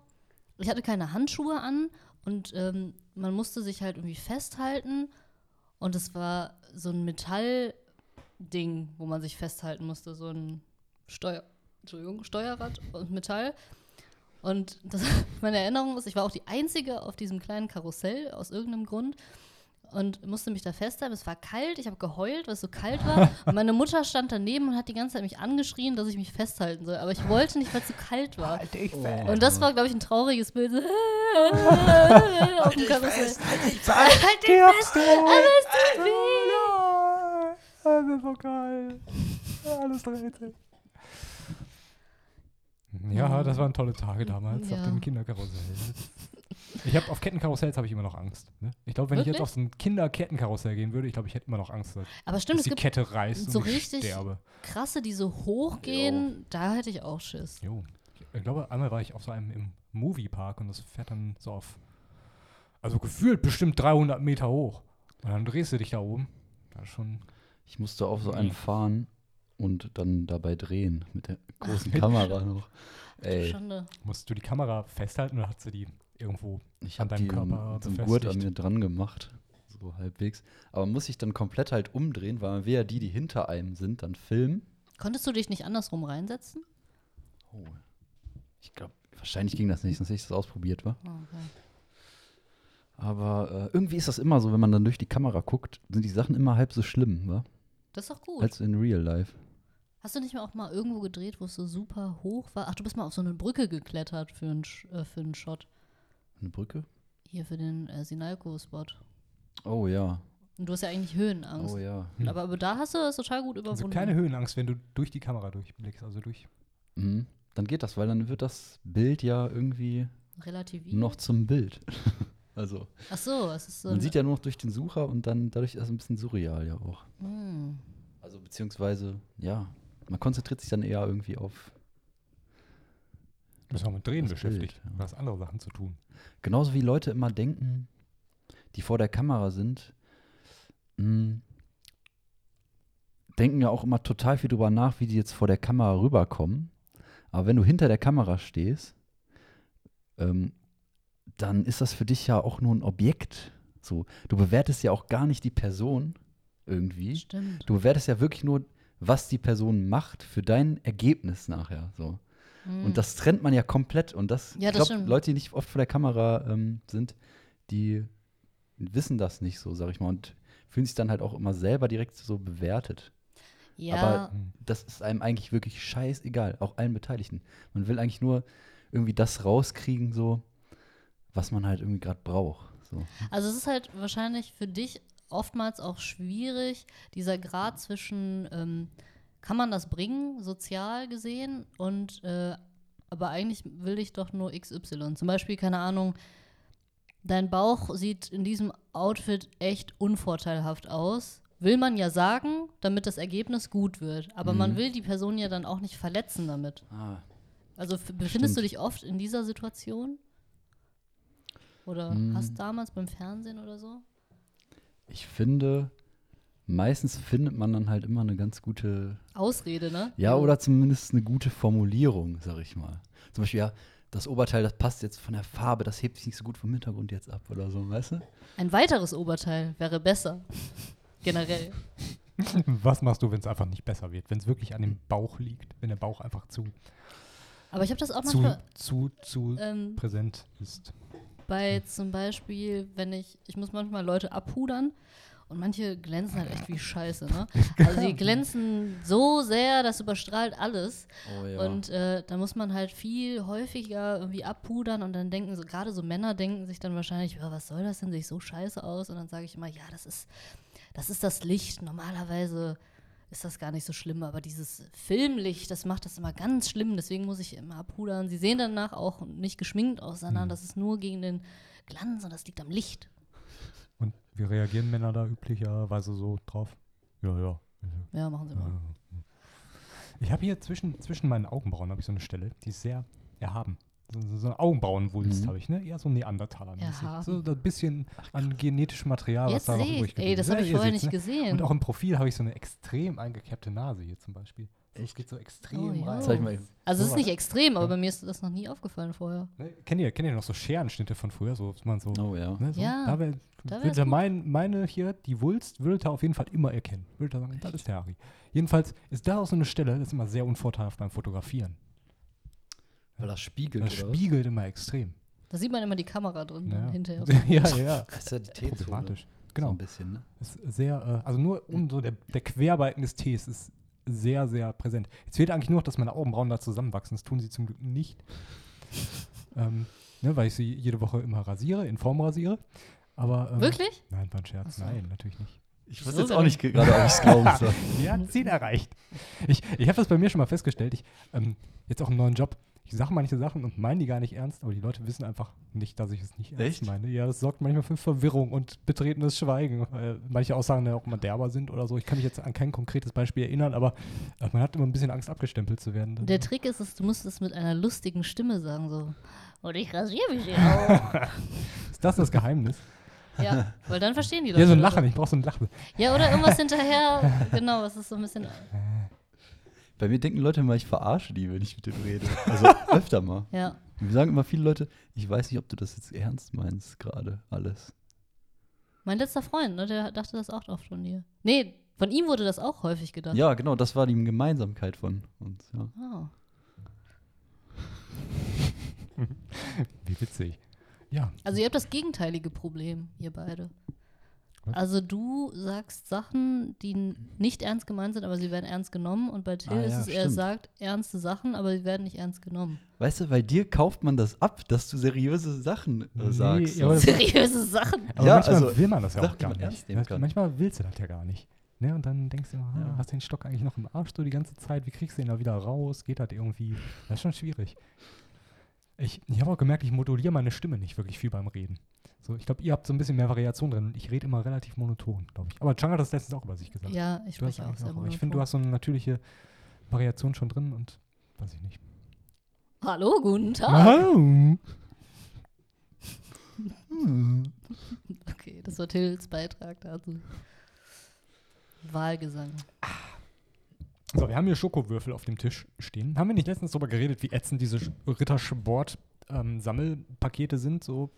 Speaker 1: ich hatte keine Handschuhe an und ähm, man musste sich halt irgendwie festhalten. Und es war so ein Metallding, wo man sich festhalten musste, so ein Steuer, Entschuldigung, Steuerrad und Metall. Und das, meine Erinnerung ist, ich war auch die Einzige auf diesem kleinen Karussell aus irgendeinem Grund und musste mich da festhalten. Es war kalt, ich habe geheult, weil es so kalt war. Und meine Mutter stand daneben und hat die ganze Zeit mich angeschrien, dass ich mich festhalten soll. Aber ich wollte nicht, weil es so kalt war. Und das war, glaube ich, ein trauriges Bild. So, auf dem Karussell. Halt dich fest! Aber es tut weh!
Speaker 2: Das ist so geil. Alles dreht sich. Ja, das waren tolle Tage damals auf
Speaker 1: Ja.
Speaker 2: dem Kinderkarussell. Ich habe auf Kettenkarussells habe ich immer noch Angst. Ne? Ich glaube, wenn ich jetzt
Speaker 1: Wirklich?
Speaker 2: auf so ein Kinderkettenkarussell gehen würde, ich glaube, ich hätte immer noch Angst, dass,
Speaker 1: Aber stimmt,
Speaker 2: dass
Speaker 1: es
Speaker 2: die
Speaker 1: gibt
Speaker 2: Kette reißt
Speaker 1: so
Speaker 2: und ich
Speaker 1: richtig-
Speaker 2: sterbe.
Speaker 1: krasse, die so hochgehen. Da hätte ich auch Schiss.
Speaker 2: Jo. Ich glaube, einmal war ich auf so einem im Moviepark und das fährt dann so auf, also gefühlt bestimmt 300 Meter hoch. Und dann drehst du dich da oben. Das ist schon
Speaker 3: Ich musste auf so einen fahren und dann dabei drehen mit der großen Kamera noch.
Speaker 1: Du
Speaker 3: Ey,
Speaker 1: Schande.
Speaker 2: Musst du die Kamera festhalten oder hast du die irgendwo?
Speaker 3: ich
Speaker 2: an deinem
Speaker 3: die
Speaker 2: Körper
Speaker 3: so einen Gurt an mir dran gemacht, so halbwegs. Aber muss ich dann komplett halt umdrehen, weil man will ja die, die hinter einem sind, dann filmen.
Speaker 1: Konntest du dich nicht andersrum reinsetzen?
Speaker 3: Oh. Ich glaube, wahrscheinlich ging das nicht, sonst hätte ich das ausprobiert, wa?
Speaker 1: Oh, okay.
Speaker 3: Aber äh, irgendwie ist das immer so, wenn man dann durch die Kamera guckt, sind die Sachen immer halb so schlimm, wa?
Speaker 1: Das ist doch gut.
Speaker 3: Als in Real Life.
Speaker 1: Hast du nicht mal auch mal irgendwo gedreht, wo es so super hoch war? Ach, du bist mal auf so eine Brücke geklettert für einen, Sch- äh, für einen Shot.
Speaker 3: Eine Brücke?
Speaker 1: Hier für den äh, Sinalco-Spot.
Speaker 3: Oh ja.
Speaker 1: Und du hast ja eigentlich Höhenangst.
Speaker 3: Oh ja.
Speaker 2: Hm.
Speaker 1: Aber, aber da hast du es total gut überwunden.
Speaker 2: Also keine Höhenangst, wenn du durch die Kamera durchblickst, also durch.
Speaker 3: Mhm. Dann geht das, weil dann wird das Bild ja irgendwie
Speaker 1: Relativiert.
Speaker 3: noch zum Bild. also,
Speaker 1: Ach so, es ist so.
Speaker 3: man sieht ja nur noch durch den Sucher und dann dadurch ist es ein bisschen surreal ja auch.
Speaker 1: Hm.
Speaker 3: Also beziehungsweise, ja, man konzentriert sich dann eher irgendwie auf
Speaker 2: Du bist auch mit Drehen
Speaker 3: Das Bild,
Speaker 2: beschäftigt.
Speaker 3: ja.
Speaker 2: Du hast andere Sachen zu tun.
Speaker 3: Genauso wie Leute immer denken, die vor der Kamera sind, mh, denken ja auch immer total viel drüber nach, wie die jetzt vor der Kamera rüberkommen. Aber wenn du hinter der Kamera stehst, ähm, dann ist das für dich ja auch nur ein Objekt. So, du bewertest ja auch gar nicht die Person irgendwie.
Speaker 1: Stimmt.
Speaker 3: Du bewertest ja wirklich nur, was die Person macht für dein Ergebnis nachher. So. Und das trennt man ja komplett. Und das.
Speaker 1: Ja,
Speaker 3: ich
Speaker 1: das
Speaker 3: glaube,
Speaker 1: stimmt.
Speaker 3: Leute, die nicht oft vor der Kamera ähm, sind, die wissen das nicht so, sag ich mal, und fühlen sich dann halt auch immer selber direkt so bewertet.
Speaker 1: Ja,
Speaker 3: Aber das ist einem eigentlich wirklich scheißegal, auch allen Beteiligten. Man will eigentlich nur irgendwie das rauskriegen, so, was man halt irgendwie gerade braucht. So.
Speaker 1: also es ist halt wahrscheinlich für dich oftmals auch schwierig, dieser Grad zwischen, ähm, kann man das bringen, sozial gesehen, und äh, aber eigentlich will ich doch nur XY. Zum Beispiel, keine Ahnung, dein Bauch sieht in diesem Outfit echt unvorteilhaft aus. Will man ja sagen, damit das Ergebnis gut wird. Aber man
Speaker 3: Mhm.
Speaker 1: will die Person ja dann auch nicht verletzen damit.
Speaker 3: Ah,
Speaker 1: Also befindest du
Speaker 3: Stimmt.
Speaker 1: dich oft in dieser Situation? Oder
Speaker 3: Mm.
Speaker 1: hast damals beim Fernsehen oder so?
Speaker 3: Ich finde, meistens findet man dann halt immer eine ganz gute
Speaker 1: Ausrede, ne?
Speaker 3: Ja, oder zumindest eine gute Formulierung, sag ich mal. Zum Beispiel, ja, das Oberteil, das passt jetzt von der Farbe, das hebt sich nicht so gut vom Hintergrund jetzt ab oder so, weißt du?
Speaker 1: Ein weiteres Oberteil wäre besser. Generell.
Speaker 2: Was machst du, wenn es einfach nicht besser wird? Wenn es wirklich an dem Bauch liegt? Wenn der Bauch einfach zu,
Speaker 1: Aber ich habe das auch
Speaker 2: zu,
Speaker 1: manchmal
Speaker 2: zu, zu
Speaker 1: ähm,
Speaker 2: präsent ist?
Speaker 1: Bei zum Beispiel, wenn ich, ich muss manchmal Leute abpudern und manche glänzen halt echt wie Scheiße, ne? Also die glänzen so sehr, das überstrahlt alles.
Speaker 3: Oh
Speaker 1: Und äh, da muss man halt viel häufiger irgendwie abpudern und dann denken so, gerade so Männer denken sich dann wahrscheinlich, ja, was soll das denn, sehe ich so scheiße aus? Und dann sage ich immer, ja, das ist, das ist das Licht. Normalerweise ist das gar nicht so schlimm, aber dieses Filmlicht, das macht das immer ganz schlimm, deswegen muss ich immer abpudern. Sie sehen danach auch nicht geschminkt aus, sondern das ist nur gegen den Glanz und das liegt am Licht.
Speaker 2: Und wie reagieren Männer da üblicherweise so drauf? Ja, ja.
Speaker 1: Ja, machen sie
Speaker 2: ja.
Speaker 1: mal.
Speaker 2: Ich habe hier zwischen, zwischen meinen Augenbrauen habe ich so eine Stelle, die ist sehr erhaben. So, so, eine Augenbrauenwulst
Speaker 3: Mhm.
Speaker 2: habe ich, ne? Eher so neandertaler
Speaker 1: Erhaben.
Speaker 2: So ein bisschen an genetischem Material,
Speaker 1: Jetzt
Speaker 2: was da noch übrig
Speaker 1: ey, das habe
Speaker 2: Ja,
Speaker 1: ich
Speaker 2: ihr
Speaker 1: vorher nicht
Speaker 2: ne?
Speaker 1: gesehen.
Speaker 2: Und auch im Profil habe ich so eine extrem eingekerbte Nase hier zum Beispiel. So, es geht so extrem
Speaker 1: Oh, ja.
Speaker 2: rein.
Speaker 3: Zeig mal eben.
Speaker 1: also es ist nicht extrem, aber
Speaker 2: Ja.
Speaker 1: bei mir ist das noch nie aufgefallen vorher.
Speaker 2: Ne? Kennt, ihr, kennt ihr noch so Scherenschnitte von früher? So, man so,
Speaker 3: Oh ja.
Speaker 2: ne, so
Speaker 1: Ja,
Speaker 2: da wär,
Speaker 1: da wär's
Speaker 2: würde mein, meine hier, die Wulst, würde er auf jeden Fall immer erkennen. Würde er sagen, das ist der Harry. Jedenfalls ist da auch so eine Stelle, das ist immer sehr unvorteilhaft beim Fotografieren.
Speaker 3: Weil das spiegelt,
Speaker 2: Das
Speaker 3: oder was?
Speaker 2: spiegelt immer extrem.
Speaker 1: Da sieht man immer die Kamera drin
Speaker 2: Ja.
Speaker 1: dann hinterher.
Speaker 3: Das
Speaker 2: ja, ja.
Speaker 3: ist ja die T-Zone.
Speaker 2: Problematisch.
Speaker 3: So
Speaker 2: Genau.
Speaker 3: ein bisschen, ne?
Speaker 2: Ist sehr, äh, also nur um so der, der Querbalken des Ts ist sehr, sehr präsent. Jetzt fehlt eigentlich nur noch, dass meine Augenbrauen da zusammenwachsen. Das tun sie zum Glück nicht. ähm, ne, weil ich sie jede Woche immer rasiere, in Form rasiere. Aber, ähm,
Speaker 1: Wirklich?
Speaker 2: Nein, war ein Scherz.
Speaker 1: So.
Speaker 2: Nein, natürlich nicht.
Speaker 3: Ich
Speaker 1: So
Speaker 3: wusste jetzt
Speaker 1: denn?
Speaker 3: auch nicht ge- gerade, ob ich es glauben soll.
Speaker 2: Ja, Ziel erreicht. Ich, ich habe das bei mir schon mal festgestellt. Ich, ähm, jetzt auch im neuen Job. Ich sage manche Sachen und meine die gar nicht ernst, aber die Leute wissen einfach nicht, dass ich es nicht ernst
Speaker 3: Echt?
Speaker 2: meine. Ja, das sorgt manchmal für Verwirrung und betretenes Schweigen. Weil manche Aussagen ja auch immer derber sind oder so. Ich kann mich jetzt an kein konkretes Beispiel erinnern, aber äh, man hat immer ein bisschen Angst, abgestempelt zu werden.
Speaker 1: Der Trick ist es, du musst es mit einer lustigen Stimme sagen, so. Und ich rasiere mich auch.
Speaker 2: Ist das das Geheimnis?
Speaker 1: ja, weil dann verstehen die Leute.
Speaker 2: Ja, so ein
Speaker 1: das.
Speaker 2: Lachen. Ich brauche so ein Lachen.
Speaker 1: Ja, oder irgendwas hinterher. Genau, es ist so ein bisschen.
Speaker 3: Bei mir denken Leute immer, ich verarsche die, wenn ich mit denen rede. Also öfter mal.
Speaker 1: Ja.
Speaker 3: Mir sagen immer viele Leute, ich weiß nicht, ob du das jetzt ernst meinst, gerade alles.
Speaker 1: Mein letzter Freund, ne, der dachte das auch oft von dir. Nee, von ihm wurde das auch häufig gedacht.
Speaker 3: Ja, genau, das war die Gemeinsamkeit von uns. Ja.
Speaker 1: Oh.
Speaker 2: Wie witzig. Ja.
Speaker 1: Also ihr habt das gegenteilige Problem, ihr beide.
Speaker 2: Was?
Speaker 1: Also du sagst Sachen, die nicht ernst gemeint sind, aber sie werden ernst genommen. Und bei Till
Speaker 3: Ah,
Speaker 1: ist
Speaker 3: ja,
Speaker 1: es, er
Speaker 3: stimmt.
Speaker 1: sagt ernste Sachen, aber sie werden nicht ernst genommen.
Speaker 3: Weißt du, bei dir kauft man das ab, dass du seriöse Sachen äh,
Speaker 2: Nee,
Speaker 3: sagst.
Speaker 2: ja,
Speaker 1: Seriöse Sachen.
Speaker 2: Aber
Speaker 3: Ja,
Speaker 2: manchmal
Speaker 3: also,
Speaker 2: will man das ja auch gar nicht.
Speaker 3: ernst nehmen
Speaker 2: Weißt du,
Speaker 3: kann.
Speaker 2: Manchmal willst du das ja gar nicht. Ne? Und dann denkst du immer, ah,
Speaker 3: Ja.
Speaker 2: hast den Stock eigentlich noch im Arsch so die ganze Zeit? Wie kriegst du den da wieder raus? Geht das irgendwie? Das ist schon schwierig. Ich, ich habe auch gemerkt, ich moduliere meine Stimme nicht wirklich viel beim Reden. So, ich glaube, ihr habt so ein bisschen mehr Variation drin. und Ich rede immer relativ monoton, glaube ich. Aber Chang hat das letztens auch über sich gesagt.
Speaker 1: Ja, ich spreche auch sehr
Speaker 2: aber ich finde, du
Speaker 1: monoton.
Speaker 2: hast so eine natürliche Variation schon drin und weiß ich nicht.
Speaker 1: Hallo, guten Tag.
Speaker 2: Wow.
Speaker 1: Okay, das war Tills Beitrag dazu. Wahlgesang.
Speaker 2: So, wir haben hier Schokowürfel auf dem Tisch stehen. Haben wir nicht letztens darüber geredet, wie ätzend diese Sch- Rittersport ähm, Sammelpakete sind, so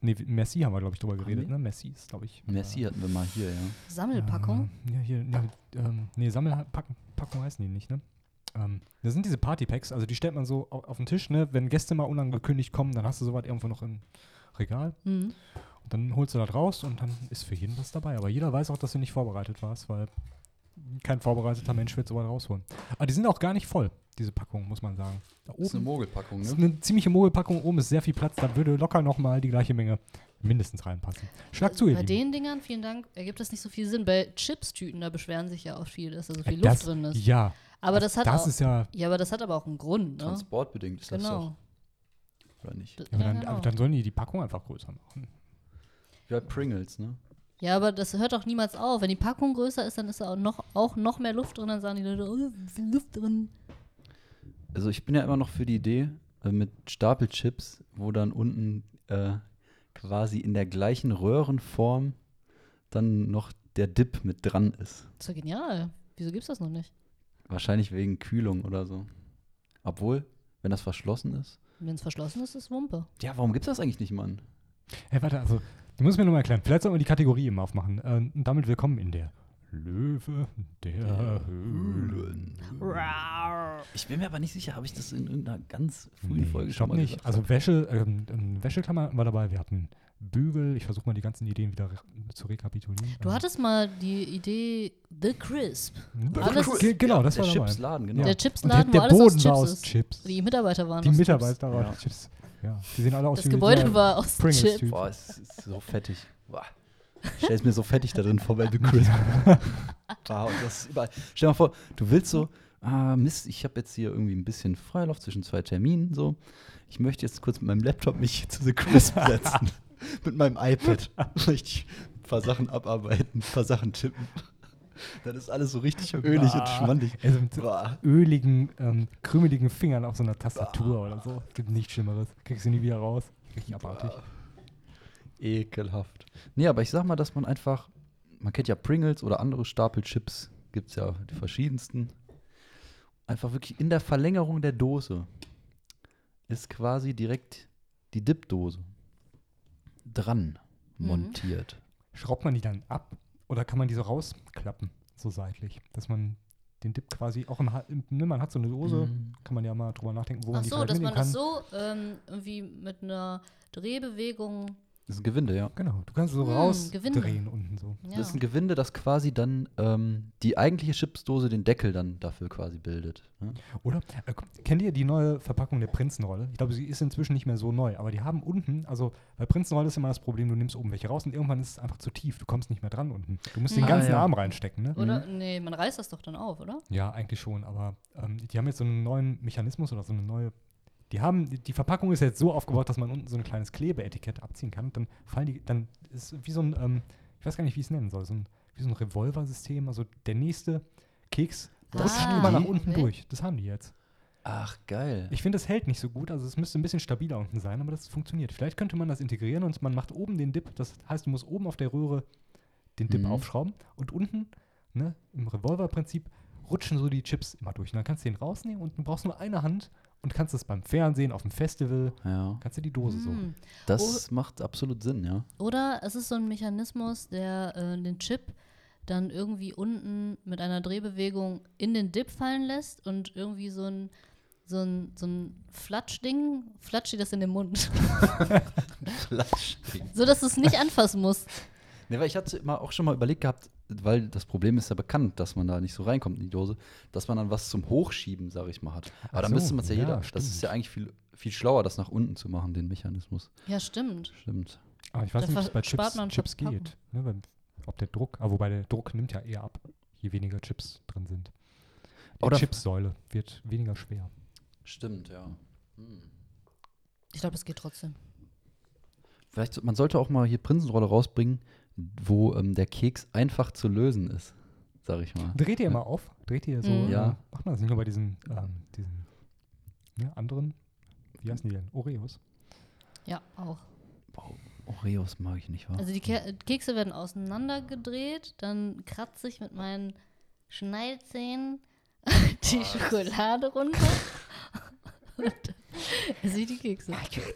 Speaker 2: Nee, Merci haben wir, glaube ich, drüber geredet, ne? Merci ist, glaube ich.
Speaker 3: Merci hatten wir mal hier, ja.
Speaker 1: Sammelpackung.
Speaker 2: Äh, ja, hier, ja, ähm, nee, Sammelpackung Packung heißen die nicht, ne? Ähm, das sind diese Partypacks, also die stellt man so auf, auf den Tisch, ne? Wenn Gäste mal unangekündigt kommen, dann hast du sowas irgendwo noch im Regal.
Speaker 1: Mhm.
Speaker 2: Und dann holst du das raus und dann ist für jeden was dabei. Aber jeder weiß auch, dass du nicht vorbereitet warst, weil kein vorbereiteter Mensch wird sowas rausholen. Aber die sind auch gar nicht voll, diese Packungen, muss man sagen. Da
Speaker 3: Das ist eine
Speaker 2: oben
Speaker 3: Mogelpackung,
Speaker 2: ist
Speaker 3: ne?
Speaker 2: eine ziemliche Mogelpackung, oben ist sehr viel Platz, da würde locker nochmal die gleiche Menge mindestens reinpassen. Schlag zu, ihr
Speaker 1: Bei
Speaker 2: Lieben.
Speaker 1: den Dingern, vielen Dank, ergibt das nicht so viel Sinn. Bei Chips-Tüten, da beschweren sich ja auch viele, dass da so viel
Speaker 2: das,
Speaker 1: Luft drin ist.
Speaker 2: Ja,
Speaker 1: Aber das hat
Speaker 2: das
Speaker 1: auch,
Speaker 2: ist ja,
Speaker 1: ja, aber das hat aber auch einen Grund, ne?
Speaker 3: Transportbedingt ist das
Speaker 1: Genau.
Speaker 3: doch, oder nicht?
Speaker 2: Ja, aber
Speaker 1: ja,
Speaker 2: dann,
Speaker 1: genau.
Speaker 2: aber dann sollen die die Packung einfach größer machen.
Speaker 3: Wie bei Pringles, ne?
Speaker 1: Ja, aber das hört doch niemals auf. Wenn die Packung größer ist, dann ist da auch noch, auch noch mehr Luft drin. Dann sagen die Leute, oh, viel Luft drin.
Speaker 3: Also ich bin ja immer noch für die Idee äh, mit Stapelchips, wo dann unten äh, quasi in der gleichen Röhrenform dann noch der Dip mit dran ist.
Speaker 1: Das ist ja genial. Wieso gibt's das noch nicht?
Speaker 3: Wahrscheinlich wegen Kühlung oder so. Obwohl, wenn das verschlossen ist.
Speaker 1: Wenn es verschlossen ist, ist Wumpe.
Speaker 3: Ja, warum gibt's das eigentlich nicht, Mann?
Speaker 2: Hey, warte, also, du musst mir nochmal erklären. Vielleicht sollten wir die Kategorie eben aufmachen. Äh, und damit willkommen in der Löwe der Höhlen.
Speaker 3: Ich bin mir aber nicht sicher, habe ich das in irgendeiner ganz frühen
Speaker 2: Nee,
Speaker 3: Folge
Speaker 2: ich
Speaker 3: schon
Speaker 2: glaube
Speaker 3: mal
Speaker 2: nicht.
Speaker 3: gesagt?
Speaker 2: Also Wäsche, ähm, ähm, Wäscheklammer wir dabei. Wir hatten Bügel. Ich versuche mal die ganzen Ideen wieder re zu rekapitulieren.
Speaker 1: Du
Speaker 2: Ähm,
Speaker 1: hattest mal die Idee The Crisp.
Speaker 2: The
Speaker 1: alles-
Speaker 2: Crisp. Ge- Genau, das
Speaker 3: der
Speaker 2: war dabei.
Speaker 3: Chipsladen, genau.
Speaker 2: Ja.
Speaker 1: Der
Speaker 2: Und
Speaker 1: Chipsladen,
Speaker 2: der,
Speaker 1: wo
Speaker 2: der
Speaker 1: alles aus
Speaker 2: Boden war
Speaker 1: Chips
Speaker 2: aus. Chips.
Speaker 1: Die Mitarbeiter waren
Speaker 2: Die
Speaker 1: aus
Speaker 2: Mitarbeiter waren
Speaker 3: Ja.
Speaker 2: aus Chips. Ja, die sehen alle aus
Speaker 1: Das
Speaker 2: wie
Speaker 1: Gebäude
Speaker 2: der
Speaker 1: war aus
Speaker 2: Pringles
Speaker 1: Chips.
Speaker 2: Typ.
Speaker 3: Boah, es ist so fettig. Boah. Stell es mir so fettig da drin vor The Crisp. Boah, und das ist überall. Stell dir mal vor, du willst so, ah, Mist, ich habe jetzt hier irgendwie ein bisschen Freilauf zwischen zwei Terminen, so. Ich möchte jetzt kurz mit meinem Laptop mich zu The Crisp setzen. mit meinem iPad. Möchte ich ein paar Sachen abarbeiten, ein paar Sachen tippen. Dann ist alles so richtig ölig und schmandig.
Speaker 2: Also mit so öligen, ähm, krümeligen Fingern auf so einer Tastatur oder so. Gibt nichts Schlimmeres. Kriegst du nie wieder raus. Richtig abartig.
Speaker 3: Ekelhaft. Nee, aber ich sag mal, dass man einfach, man kennt ja Pringles oder andere Stapelchips, gibt es ja die verschiedensten. Einfach wirklich in der Verlängerung der Dose ist quasi direkt die Dipdose dran
Speaker 1: Mhm.
Speaker 3: montiert.
Speaker 2: Schraubt man die dann ab oder kann man die so rausklappen, so seitlich, dass man den Dip quasi auch im, ne, man hat so eine Dose,
Speaker 3: Mhm.
Speaker 2: kann man ja mal drüber nachdenken, wo
Speaker 1: Ach
Speaker 2: man die
Speaker 1: so, dass man
Speaker 2: kann.
Speaker 1: das so ähm, irgendwie mit einer Drehbewegung.
Speaker 3: Das ist ein Gewinde, ja.
Speaker 2: Genau, du kannst so
Speaker 1: Hm,
Speaker 2: rausdrehen
Speaker 1: Gewinde.
Speaker 2: unten so.
Speaker 1: Ja.
Speaker 3: Das ist ein Gewinde, das quasi dann ähm, die eigentliche Chipsdose den Deckel dann dafür quasi bildet. Ne?
Speaker 2: Oder? Äh, kennt ihr die neue Verpackung der Prinzenrolle? Ich glaube, sie ist inzwischen nicht mehr so neu, aber die haben unten, also bei Prinzenrolle ist immer das Problem, du nimmst oben welche raus und irgendwann ist es einfach zu tief, du kommst nicht mehr dran unten. Du musst den
Speaker 1: Ah,
Speaker 2: ganzen
Speaker 3: ja.
Speaker 2: Arm reinstecken, ne?
Speaker 1: Oder? Nee, man reißt das doch dann auf, oder?
Speaker 2: Ja, eigentlich schon, aber ähm, die haben jetzt so einen neuen Mechanismus oder so eine neue. Die haben, die- Verpackung ist jetzt so aufgebaut, dass man unten so ein kleines Klebeetikett abziehen kann. Dann fallen die, dann ist wie so ein, ähm, ich weiß gar nicht, wie ich es nennen soll, so ein, wie so ein Revolversystem. Also der nächste Keks rutscht
Speaker 1: Ah,
Speaker 2: immer nach
Speaker 1: okay.
Speaker 2: unten durch. Das haben die jetzt.
Speaker 3: Ach, geil.
Speaker 2: Ich finde, das hält nicht so gut. Also es müsste ein bisschen stabiler unten sein, aber das funktioniert. Vielleicht könnte man das integrieren und man macht oben den Dip. Das heißt, du musst oben auf der Röhre den Dip
Speaker 3: Mhm.
Speaker 2: aufschrauben und unten, ne, im Revolverprinzip, rutschen so die Chips immer durch. Und dann kannst du den rausnehmen und du brauchst nur eine Hand und kannst das beim Fernsehen, auf dem Festival,
Speaker 3: ja,
Speaker 2: kannst du die Dose so.
Speaker 1: Hm.
Speaker 3: das macht absolut Sinn, ja.
Speaker 1: Oder es ist so ein Mechanismus, der äh, den Chip dann irgendwie unten mit einer Drehbewegung in den Dip fallen lässt und irgendwie so ein, so ein, so ein Flatschding, flatscht dir das in den Mund.
Speaker 3: Flaschding.
Speaker 1: so dass du es nicht anfassen musst.
Speaker 3: Ne, weil ich hatte immer auch schon mal überlegt gehabt, weil das Problem ist ja bekannt, dass man da nicht so reinkommt in die Dose, dass man dann was zum Hochschieben, sag ich mal, hat. Aber
Speaker 2: Ach
Speaker 3: dann
Speaker 2: so,
Speaker 3: müsste man es ja,
Speaker 2: ja,
Speaker 3: jeder. Das
Speaker 2: stimmt.
Speaker 3: ist ja eigentlich viel, viel schlauer, das nach unten zu machen, den Mechanismus.
Speaker 1: Ja, stimmt.
Speaker 3: Stimmt.
Speaker 2: Aber ich weiß
Speaker 1: Da
Speaker 2: nicht, ob es bei Chips,
Speaker 1: man
Speaker 2: Chips geht. Ne, weil, ob der Druck, aber wobei der Druck nimmt ja eher ab, je weniger Chips drin sind. Die
Speaker 3: Oder-
Speaker 2: Chipsäule wird weniger schwer.
Speaker 3: Stimmt, ja. Hm.
Speaker 1: Ich glaube, das geht trotzdem.
Speaker 3: Vielleicht, man sollte auch mal hier Prinzenrolle rausbringen, wo ähm, der Keks einfach zu lösen ist, sag ich mal.
Speaker 2: Dreht ihr mal auf? Dreht ihr so?
Speaker 1: Mhm.
Speaker 3: Ja.
Speaker 2: Äh, macht man das nicht nur bei diesen, ähm, diesen ne, anderen, wie heißen die denn? Oreos.
Speaker 1: Ja, auch.
Speaker 3: Boah, Oreos mag ich nicht, wa?
Speaker 1: Also die Ke Kekse werden auseinandergedreht, dann kratze ich mit meinen Schneidezähnen die Schokolade runter. Er sieht die Kekse.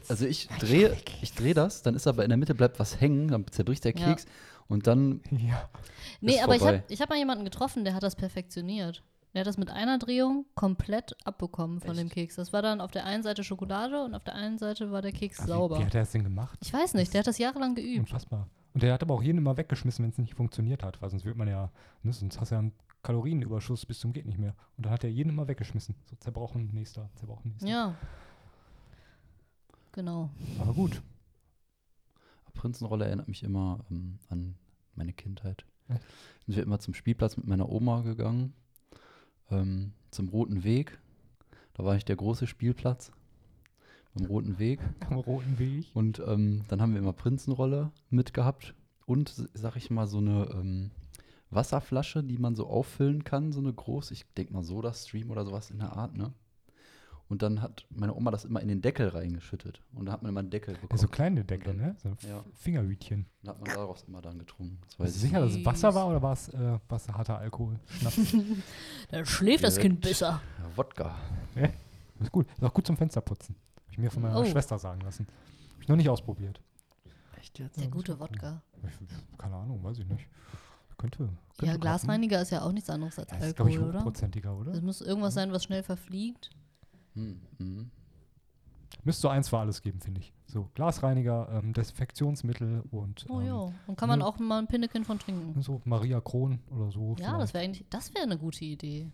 Speaker 3: Also ich drehe ich dreh das, dann ist aber in der Mitte bleibt was hängen, dann zerbricht der
Speaker 1: Ja.
Speaker 3: Keks und dann
Speaker 2: Ja.
Speaker 1: Nee, aber ich
Speaker 3: vorbei.
Speaker 1: habe ich hab mal jemanden getroffen, der hat das perfektioniert. Der hat das mit einer Drehung komplett abbekommen von dem
Speaker 3: Echt?
Speaker 1: Keks. Das war dann auf der einen Seite Schokolade und auf der einen Seite war der Keks
Speaker 2: Ach,
Speaker 1: sauber.
Speaker 2: Wie, wie hat er das denn gemacht?
Speaker 1: Ich weiß nicht, der hat das jahrelang geübt.
Speaker 2: Unfassbar. Und der hat aber auch jeden immer weggeschmissen, wenn es nicht funktioniert hat, weil sonst wird man ja, ne, sonst hast du ja einen Kalorienüberschuss bis zum geht nicht mehr. Und dann hat er jeden immer weggeschmissen. So zerbrochen, nächster, zerbrochen, nächster.
Speaker 1: Ja. Genau.
Speaker 2: Aber gut.
Speaker 3: Prinzenrolle erinnert mich immer ähm, an meine Kindheit.
Speaker 2: Echt?
Speaker 3: Sind wir immer zum Spielplatz mit meiner Oma gegangen, ähm, zum Roten Weg. Da war ich der große Spielplatz beim Roten Weg.
Speaker 2: Am roten Weg.
Speaker 3: Und ähm, dann haben wir immer Prinzenrolle mitgehabt und, sag ich mal, so eine ähm, Wasserflasche, die man so auffüllen kann, so eine große, ich denke mal Soda-Stream oder sowas in der Art, ne? Und dann hat meine Oma das immer in den Deckel reingeschüttet. Und da hat man immer einen Deckel bekommen.
Speaker 2: Ja, so kleine Deckel,
Speaker 3: Und
Speaker 2: ne? So
Speaker 3: Ja.
Speaker 2: ja. Fingerhütchen.
Speaker 3: Dann hat man daraus immer dann getrunken. Das weiß
Speaker 2: sicher, dass es Wasser war oder war es äh, was harter Alkohol? Schnaps.
Speaker 1: Da schläft das Kind besser.
Speaker 3: Ja, Wodka.
Speaker 2: ist gut. Ist auch gut zum Fensterputzen. Hab ich mir von meiner
Speaker 1: Oh.
Speaker 2: Schwester sagen lassen. Hab ich noch nicht ausprobiert.
Speaker 3: Echt jetzt?
Speaker 1: Der gute Wodka.
Speaker 2: Ich, keine Ahnung, weiß ich nicht. Könnte. könnte
Speaker 1: Ja,
Speaker 2: klappen.
Speaker 1: Glasreiniger ist ja auch nichts anderes als
Speaker 2: das ist, glaube ich,
Speaker 1: Alkohol, oder?
Speaker 2: hochprozentiger, oder?
Speaker 1: Es muss irgendwas sein, was schnell verfliegt.
Speaker 3: Hm, hm.
Speaker 2: Müsste so eins für alles geben, finde ich. So, Glasreiniger, ähm, Desinfektionsmittel und
Speaker 1: Oh
Speaker 2: ähm,
Speaker 1: ja. Und kann man
Speaker 2: ne-
Speaker 1: auch mal ein Pinnekin von trinken.
Speaker 2: so Maria Kron oder so.
Speaker 1: Ja, das wäre eigentlich, das wäre eine gute Idee.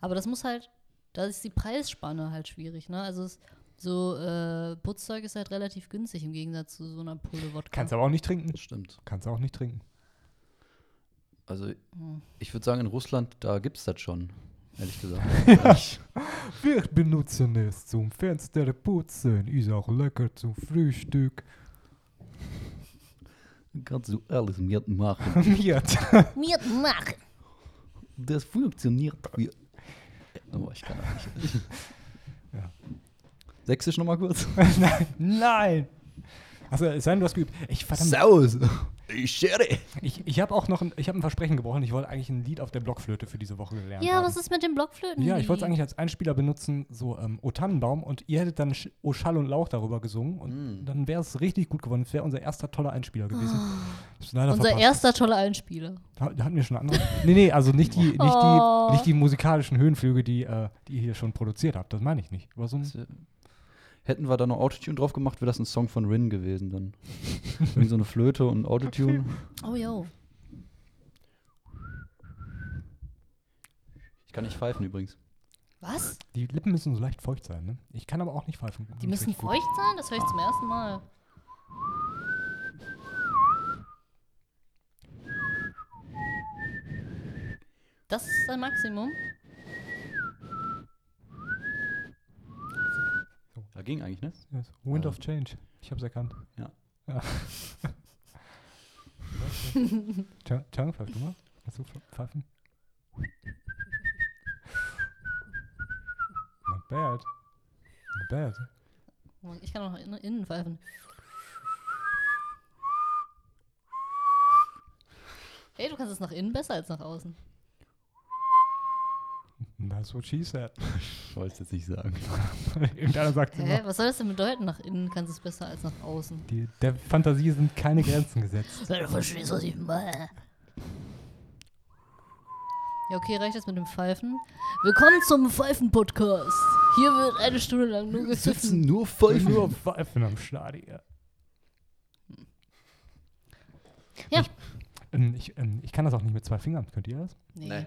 Speaker 1: Aber das muss halt, da ist die Preisspanne halt schwierig, ne? Also es, so äh, Putzzeug ist halt relativ günstig im Gegensatz zu so einer Pulle Wodka.
Speaker 2: Kannst aber auch nicht trinken.
Speaker 3: Das stimmt.
Speaker 2: Kannst auch nicht trinken.
Speaker 3: Also,
Speaker 1: Hm.
Speaker 3: ich würde sagen, in Russland, da gibt es das schon, ehrlich gesagt.
Speaker 2: Wir benutzen es zum Fenster putzen. Ist auch lecker zum Frühstück.
Speaker 3: Kannst du alles mitmachen.
Speaker 2: Miert.
Speaker 1: Mir machen!
Speaker 3: Das funktioniert. Wie oh, ich kann auch nicht.
Speaker 2: Ja.
Speaker 3: Sächsisch nochmal kurz.
Speaker 2: Nein. Nein. Also, es sei denn, du hast geübt. Ich, verdammt,
Speaker 3: Saus. Ich schere.
Speaker 2: ich, ich habe auch noch ein, ich hab ein Versprechen gebrochen. Ich wollte eigentlich ein Lied auf der Blockflöte für diese Woche gelernt
Speaker 1: Ja,
Speaker 2: haben.
Speaker 1: was ist mit dem Blockflöten?
Speaker 2: Ja, ich wollte es eigentlich als Einspieler benutzen, so ähm, O Tannenbaum, und ihr hättet dann Sch O Schall und Lauch darüber gesungen und
Speaker 3: Mm.
Speaker 2: dann wäre es richtig gut geworden. Es wäre unser erster toller Einspieler gewesen.
Speaker 1: Ah. Unser
Speaker 2: verpasst.
Speaker 1: erster toller Einspieler.
Speaker 2: Da, da hatten wir schon andere. nee, nee, also nicht die, nicht
Speaker 1: Oh.
Speaker 2: die, nicht die musikalischen Höhenflüge, die, äh, die ihr hier schon produziert habt. Das meine ich nicht. Aber so ein,
Speaker 3: Hätten wir da noch Autotune drauf gemacht, wäre das ein Song von Rin gewesen dann. Irgendwie so eine Flöte und Autotune.
Speaker 1: Oh jo.
Speaker 3: Ich kann nicht pfeifen übrigens.
Speaker 1: Was?
Speaker 2: die Lippen müssen so leicht feucht sein, ne? Ich kann aber auch nicht pfeifen.
Speaker 1: Die müssen
Speaker 2: richtig gut.
Speaker 1: feucht sein? Das höre ich zum ersten Mal. Das ist sein Maximum.
Speaker 3: Ja, ging eigentlich, ne?
Speaker 2: Yes. Wind
Speaker 3: Ja.
Speaker 2: of Change. Ich hab's erkannt.
Speaker 3: Ja.
Speaker 2: ja. Chang, pfeif du mal. Hast du pfeifen? Not bad. Not bad.
Speaker 1: Ich kann auch innen, innen pfeifen. Hey, du kannst es nach innen besser als nach außen.
Speaker 2: That's what she said.
Speaker 3: Ich wollte es jetzt nicht sagen.
Speaker 2: Irgendeiner sagt
Speaker 1: Hä?
Speaker 2: immer,
Speaker 1: Was soll das denn bedeuten? Nach innen kannst du es besser als nach außen.
Speaker 2: die, der Fantasie sind keine Grenzen gesetzt.
Speaker 1: Du verstehst, was ich meine. Ja, okay, reicht das mit dem Pfeifen? Willkommen zum Pfeifen-Podcast. Hier wird eine Stunde lang nur gepfiffen.
Speaker 3: nur
Speaker 2: Nur Pfeifen am Stadion.
Speaker 1: Ja.
Speaker 2: Ich, ähm, ich, ähm, ich kann das auch nicht mit zwei Fingern. Könnt ihr das?
Speaker 1: Nee.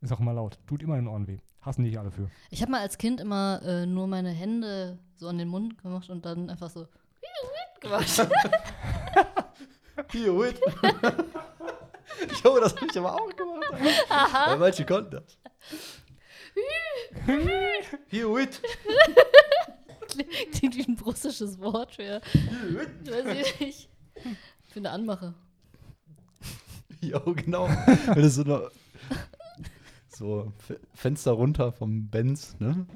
Speaker 2: Ist auch immer laut. Tut immer in den Ohren weh. Hassen die nicht alle für.
Speaker 1: Ich habe mal als Kind immer äh, nur meine Hände so an den Mund gemacht und dann einfach so gemacht.
Speaker 3: Hier, wait. Ich hoffe, das habe ich aber auch gemacht. Weil manche konnten das. Hier, wait.
Speaker 1: Klingt wie ein russisches Wort für, weiß ich nicht, für eine Anmache.
Speaker 3: Ja, genau. Wenn es so eine, so F- Fenster runter vom Benz, ne?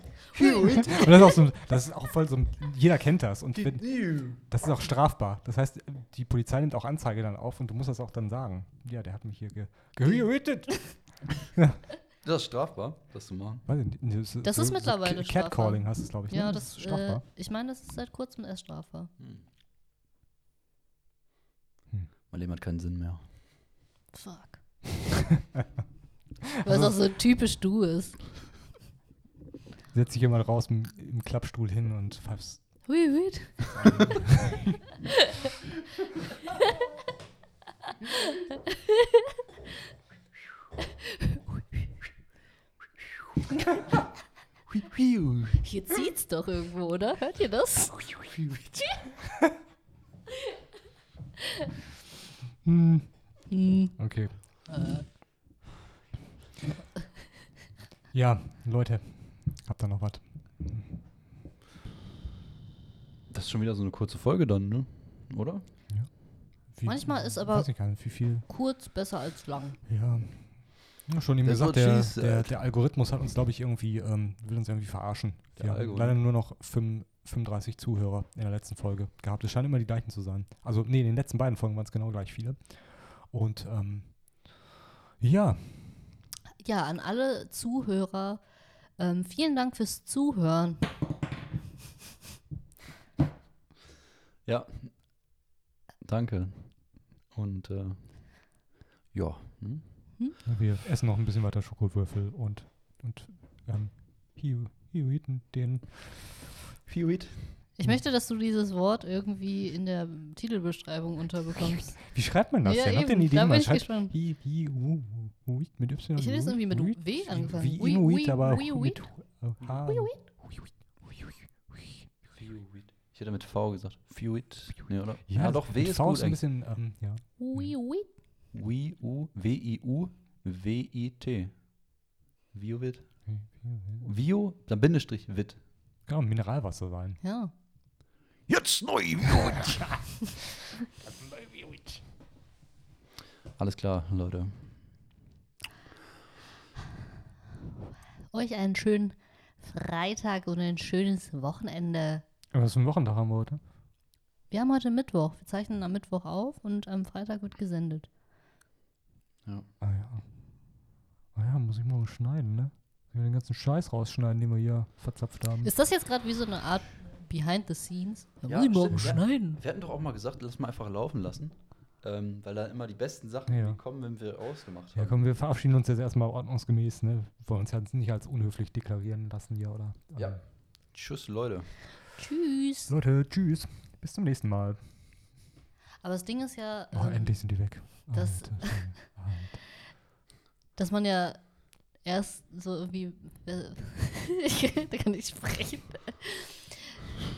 Speaker 2: Und das ist auch so, das ist auch voll so, ein- jeder kennt das. Und wenn, das ist auch strafbar. Das heißt, die Polizei nimmt auch Anzeige dann auf und du musst das auch dann sagen. Ja, der hat mich hier ge gehütet.
Speaker 3: Das ist strafbar, das zu machen.
Speaker 2: Das,
Speaker 1: Das ist mittlerweile
Speaker 2: Cat- Catcalling heißt es, glaube ich.
Speaker 1: Ja,
Speaker 2: ne?
Speaker 1: das,
Speaker 2: ist strafbar.
Speaker 1: äh, ich meine, das ist seit kurzem erst strafbar.
Speaker 3: Mein Leben hat keinen Sinn mehr.
Speaker 1: Fuck. Weil es auch so typisch du ist.
Speaker 2: Setz dich immer raus im, im Klappstuhl hin und pfeifst.
Speaker 1: Hui, hui. Hier zieht's doch irgendwo, oder? Hört ihr das?
Speaker 2: Hm,
Speaker 1: Hm.
Speaker 2: okay. Ja, Leute, habt ihr noch was?
Speaker 3: Das ist schon wieder so eine kurze Folge dann, ne? Oder?
Speaker 2: Wie,
Speaker 1: Manchmal ist aber-
Speaker 2: Weiß ich gar nicht, wie viel.
Speaker 1: Kurz besser als lang.
Speaker 2: Ja. ja schon eben gesagt, der,
Speaker 3: Cheese,
Speaker 2: der,
Speaker 3: äh,
Speaker 2: der Algorithmus hat uns, glaube ich, irgendwie, ähm, will uns irgendwie verarschen.
Speaker 3: Der
Speaker 2: Wir haben
Speaker 3: Algo,
Speaker 2: leider nur noch fünf- 35 Zuhörer in der letzten Folge gehabt. Es scheinen immer die gleichen zu sein. Also, nee, in den letzten beiden Folgen waren es genau gleich viele. Und, ähm, ja,
Speaker 1: Ja, an alle Zuhörer, ähm, vielen Dank fürs Zuhören.
Speaker 3: Ja. Danke. Und äh, ja. Hm?
Speaker 2: wir essen noch ein bisschen weiter Schokowürfel und, und ähm, Hioiden, den
Speaker 3: Fioid.
Speaker 1: Ich möchte, dass du dieses Wort irgendwie in der Titelbeschreibung unterbekommst.
Speaker 2: Wie schreibt man das
Speaker 1: Ja,
Speaker 2: denn? Habt ihr eine Idee?
Speaker 1: da
Speaker 2: wie
Speaker 1: bin
Speaker 2: man
Speaker 1: ich gespannt.
Speaker 2: Hi, hi, u, u, uit, mit Y.
Speaker 1: Ich hätte jetzt irgendwie mit W
Speaker 2: wie-
Speaker 1: angefangen.
Speaker 2: Wie
Speaker 1: Ui,
Speaker 2: Inuit,
Speaker 1: ui,
Speaker 2: aber mit H.
Speaker 3: Ich hätte mit V gesagt. Nee, oder?
Speaker 2: Ja,
Speaker 3: doch, W ist
Speaker 2: V
Speaker 3: gut.
Speaker 2: ist ein
Speaker 3: eigentlich.
Speaker 2: bisschen, ähm, ja.
Speaker 1: Ui, ui.
Speaker 3: Wi, U, W-I-U, W-I-T. Viowit? Vio, dann Bindestrich, Wit.
Speaker 2: Auch Mineralwasser sein.
Speaker 1: Ja.
Speaker 3: Jetzt neu, Alles klar, Leute.
Speaker 1: Euch einen schönen Freitag und ein schönes Wochenende.
Speaker 2: Was für ein Wochentag haben wir heute?
Speaker 1: Wir haben heute Mittwoch. Wir zeichnen am Mittwoch auf und am Freitag wird gesendet.
Speaker 3: Ja.
Speaker 2: Ah ja. Ah ja, muss ich morgen schneiden, ne? Den ganzen Scheiß rausschneiden, den wir hier verzapft haben.
Speaker 1: Ist das jetzt gerade wie so eine Art Behind the Scenes? Da
Speaker 3: Ja,
Speaker 1: muss ich morgen
Speaker 3: stimmt, ja.
Speaker 1: schneiden.
Speaker 3: Wir hatten doch auch mal gesagt, lass mal einfach laufen lassen. Ähm, weil da immer die besten Sachen
Speaker 2: Ja.
Speaker 3: kommen, wenn wir ausgemacht haben.
Speaker 2: Ja, komm, wir verabschieden uns jetzt erstmal ordnungsgemäß, ne? Wollen uns jetzt nicht als unhöflich deklarieren lassen hier, oder?
Speaker 3: Ja. Tschüss, Leute.
Speaker 1: Tschüss.
Speaker 2: Leute, tschüss. Bis zum nächsten Mal.
Speaker 1: Aber das Ding ist ja,
Speaker 2: Oh,
Speaker 1: ähm,
Speaker 2: endlich sind die weg.
Speaker 1: das-
Speaker 2: Alter,
Speaker 1: dass man ja erst so irgendwie. Äh, ich da kann nicht sprechen.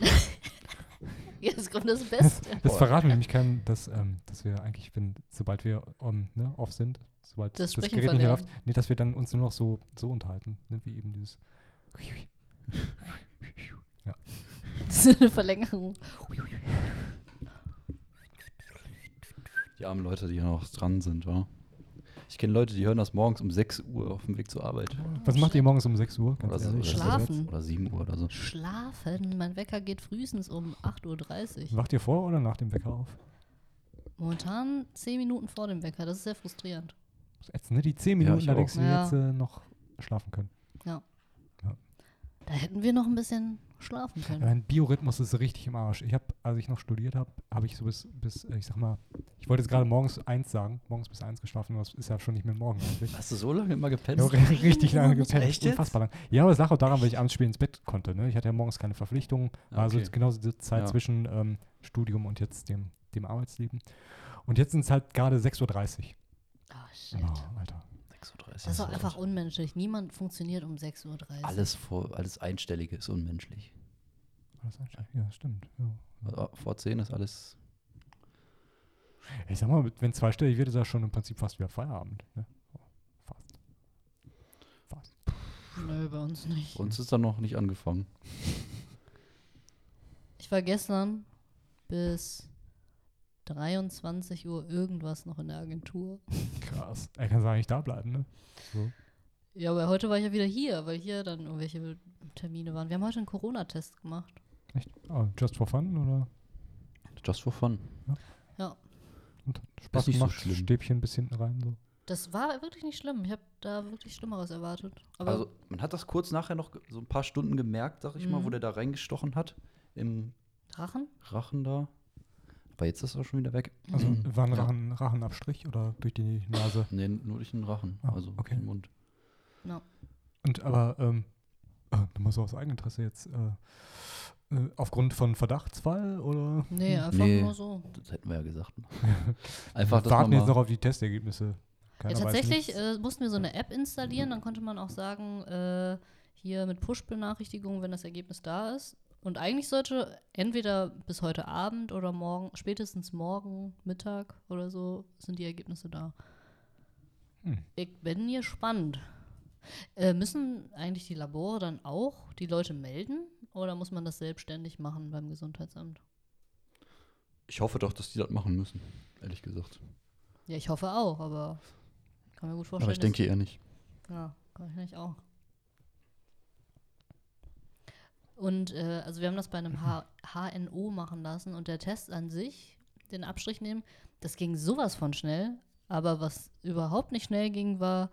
Speaker 1: Jetzt kommt das Beste.
Speaker 2: Das verraten wir nämlich keinem, dass, ähm, dass wir eigentlich, wenn, sobald wir um, ne, off sind, sobald
Speaker 1: Das
Speaker 2: das, Gerät nicht läuft, nee, dass wir dann uns nur noch so, so unterhalten, ne, wie eben dieses.
Speaker 1: Das ist eine Verlängerung.
Speaker 3: Die armen Leute, die hier noch dran sind, wa? Ich kenne Leute, die hören das morgens um 6 Uhr auf dem Weg zur Arbeit.
Speaker 2: Was macht ihr morgens um 6 Uhr? Ganz
Speaker 3: Oder, so, oder,
Speaker 1: Schlafen.
Speaker 3: oder 7 Uhr oder so.
Speaker 1: Schlafen. Mein Wecker geht frühestens um 8.30 Uhr.
Speaker 2: Wacht ihr vor oder nach dem Wecker auf?
Speaker 1: Momentan 10 Minuten vor dem Wecker. Das ist sehr frustrierend.
Speaker 2: Das ist ätzend, ne? Die 10
Speaker 3: Ja,
Speaker 2: Minuten,
Speaker 3: ich
Speaker 2: da denkst du
Speaker 1: Ja.
Speaker 2: jetzt äh, noch schlafen können.
Speaker 1: Da hätten wir noch ein bisschen schlafen
Speaker 2: Ja,
Speaker 1: können.
Speaker 2: mein Biorhythmus ist richtig im Arsch. Ich habe, als ich noch studiert habe, habe ich so bis, bis, äh, ich sag mal, ich wollte jetzt gerade morgens eins sagen, morgens bis eins geschlafen, aber das ist ja schon nicht mehr morgen eigentlich.
Speaker 3: Hast du so lange immer gepennt?
Speaker 2: Habe richtig lange gepennt.
Speaker 3: Echt jetzt?
Speaker 2: Unfassbar lang. Ja, aber es lag auch daran, weil ich abends spät ins Bett konnte. Ne? Ich hatte ja morgens keine Verpflichtungen. War also
Speaker 3: Okay.
Speaker 2: genauso die Zeit
Speaker 3: Ja.
Speaker 2: zwischen ähm, Studium und jetzt dem, dem Arbeitsleben. Und jetzt sind es halt gerade 6.30 Uhr.
Speaker 1: Oh, shit.
Speaker 2: Oh, Alter.
Speaker 3: 6.30
Speaker 1: Das ist doch einfach unmenschlich. Niemand funktioniert um 6.30 Uhr.
Speaker 3: Alles, vor, alles Einstellige ist unmenschlich.
Speaker 2: Alles einstellen. Ja, stimmt. Ja.
Speaker 3: Also, Vor 10 ist alles.
Speaker 2: Ich sag mal, wenn zweistellig wird, ist das schon im Prinzip fast wieder Feierabend. Ne? Fast. Fast.
Speaker 1: Nö, bei uns nicht.
Speaker 3: Bei uns ist dann noch nicht angefangen.
Speaker 1: Ich war gestern bis 23 Uhr irgendwas noch in der Agentur.
Speaker 2: Krass. Er kann eigentlich da bleiben, ne? So.
Speaker 1: Ja, aber heute war ich ja wieder hier, weil hier dann irgendwelche Termine waren. Wir haben heute einen Corona-Test gemacht.
Speaker 2: Echt? Oh, just for fun oder?
Speaker 3: Just for fun.
Speaker 1: Ja,
Speaker 2: Und hat Spaß
Speaker 3: so
Speaker 2: gemacht,
Speaker 3: schlimm.
Speaker 2: Stäbchen bis hinten rein. So.
Speaker 1: das war wirklich nicht schlimm. Ich habe da wirklich Schlimmeres erwartet. Aber
Speaker 3: Also, man hat das kurz nachher noch so ein paar Stunden gemerkt, sag ich mal, wo
Speaker 1: Mhm.
Speaker 3: der da reingestochen hat. Im
Speaker 1: Drachen?
Speaker 3: Rachen da. Aber jetzt ist er schon wieder weg.
Speaker 2: Also
Speaker 3: Mhm.
Speaker 2: war ein
Speaker 3: Ja.
Speaker 2: Rachen, Rachenabstrich oder durch die Nase?
Speaker 3: Nee, nur durch den Rachen.
Speaker 2: Ah,
Speaker 3: also
Speaker 2: okay.
Speaker 3: den Mund.
Speaker 2: Und aber, ähm, äh, nur mal so aus Eigeninteresse jetzt, äh, äh, aufgrund von Verdachtsfall oder?
Speaker 1: Nee, einfach
Speaker 3: Nee.
Speaker 1: nur so.
Speaker 3: Das hätten wir ja gesagt. Einfach, dass
Speaker 2: warten jetzt noch auf die Testergebnisse. Keiner
Speaker 1: Ja, tatsächlich äh, mussten wir so eine App installieren, dann konnte man auch sagen, äh, hier mit Push-Benachrichtigungen, wenn das Ergebnis da ist. Und eigentlich sollte entweder bis heute Abend oder morgen, spätestens morgen Mittag oder so, sind die Ergebnisse da.
Speaker 2: Hm.
Speaker 1: Ich bin gespannt. Äh, müssen eigentlich die Labore dann auch die Leute melden oder muss man das selbstständig machen beim Gesundheitsamt?
Speaker 3: ich hoffe doch, dass die das machen müssen, ehrlich gesagt.
Speaker 1: Ja, ich hoffe auch, aber kann mir gut vorstellen.
Speaker 3: Aber ich denke eher nicht.
Speaker 1: Ja, kann ich nicht auch. Und äh, also wir haben das bei einem H HNO machen lassen und der Test an sich, den Abstrich nehmen, das ging sowas von schnell. Aber was überhaupt nicht schnell ging, war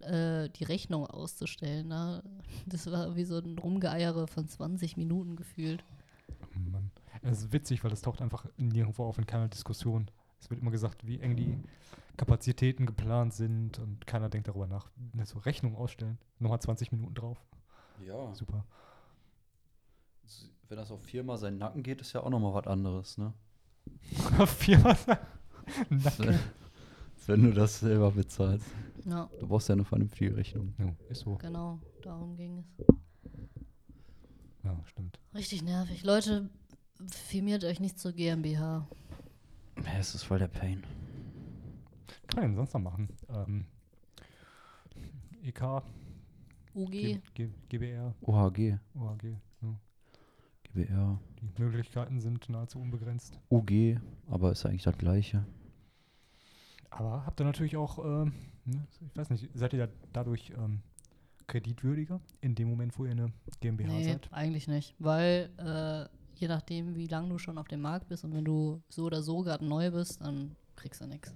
Speaker 1: äh, die Rechnung auszustellen. Ne? Das war wie so ein Rumgeeiere von 20 Minuten gefühlt.
Speaker 2: Mann. Es ist witzig, weil das taucht einfach nirgendwo auf in keiner Diskussion. Es wird immer gesagt, wie eng die Kapazitäten geplant sind und keiner denkt darüber nach. So Rechnung ausstellen, nochmal 20 Minuten drauf.
Speaker 3: Ja.
Speaker 2: Super.
Speaker 3: Wenn das auf viermal seinen Nacken geht, ist ja auch nochmal was anderes, ne?
Speaker 2: Viermal.
Speaker 3: Wenn, wenn du das selber bezahlst.
Speaker 1: Ja,
Speaker 3: Du brauchst ja eine vernünftige Rechnung.
Speaker 2: Ja, ist so.
Speaker 1: genau, darum ging es.
Speaker 2: Ja, stimmt.
Speaker 1: Richtig nervig. Leute, firmiert euch nicht zur GmbH.
Speaker 3: Ja, es ist voll der Pain.
Speaker 2: Kann man denn sonst noch machen? Ähm, EK,
Speaker 1: UG.
Speaker 2: G, G, GBR,
Speaker 3: OHG,
Speaker 2: OHG.
Speaker 3: GBR,
Speaker 2: Die Möglichkeiten sind nahezu unbegrenzt.
Speaker 3: UG, aber ist eigentlich das gleiche.
Speaker 2: Aber habt ihr natürlich auch, ähm, ne, ich weiß nicht, seid ihr da dadurch ähm, kreditwürdiger in dem Moment, wo ihr eine GmbH
Speaker 1: Nee,
Speaker 2: seid?
Speaker 1: eigentlich nicht. Weil äh, je nachdem, wie lange du schon auf dem Markt bist und wenn du so oder so gerade neu bist, dann kriegst du nichts.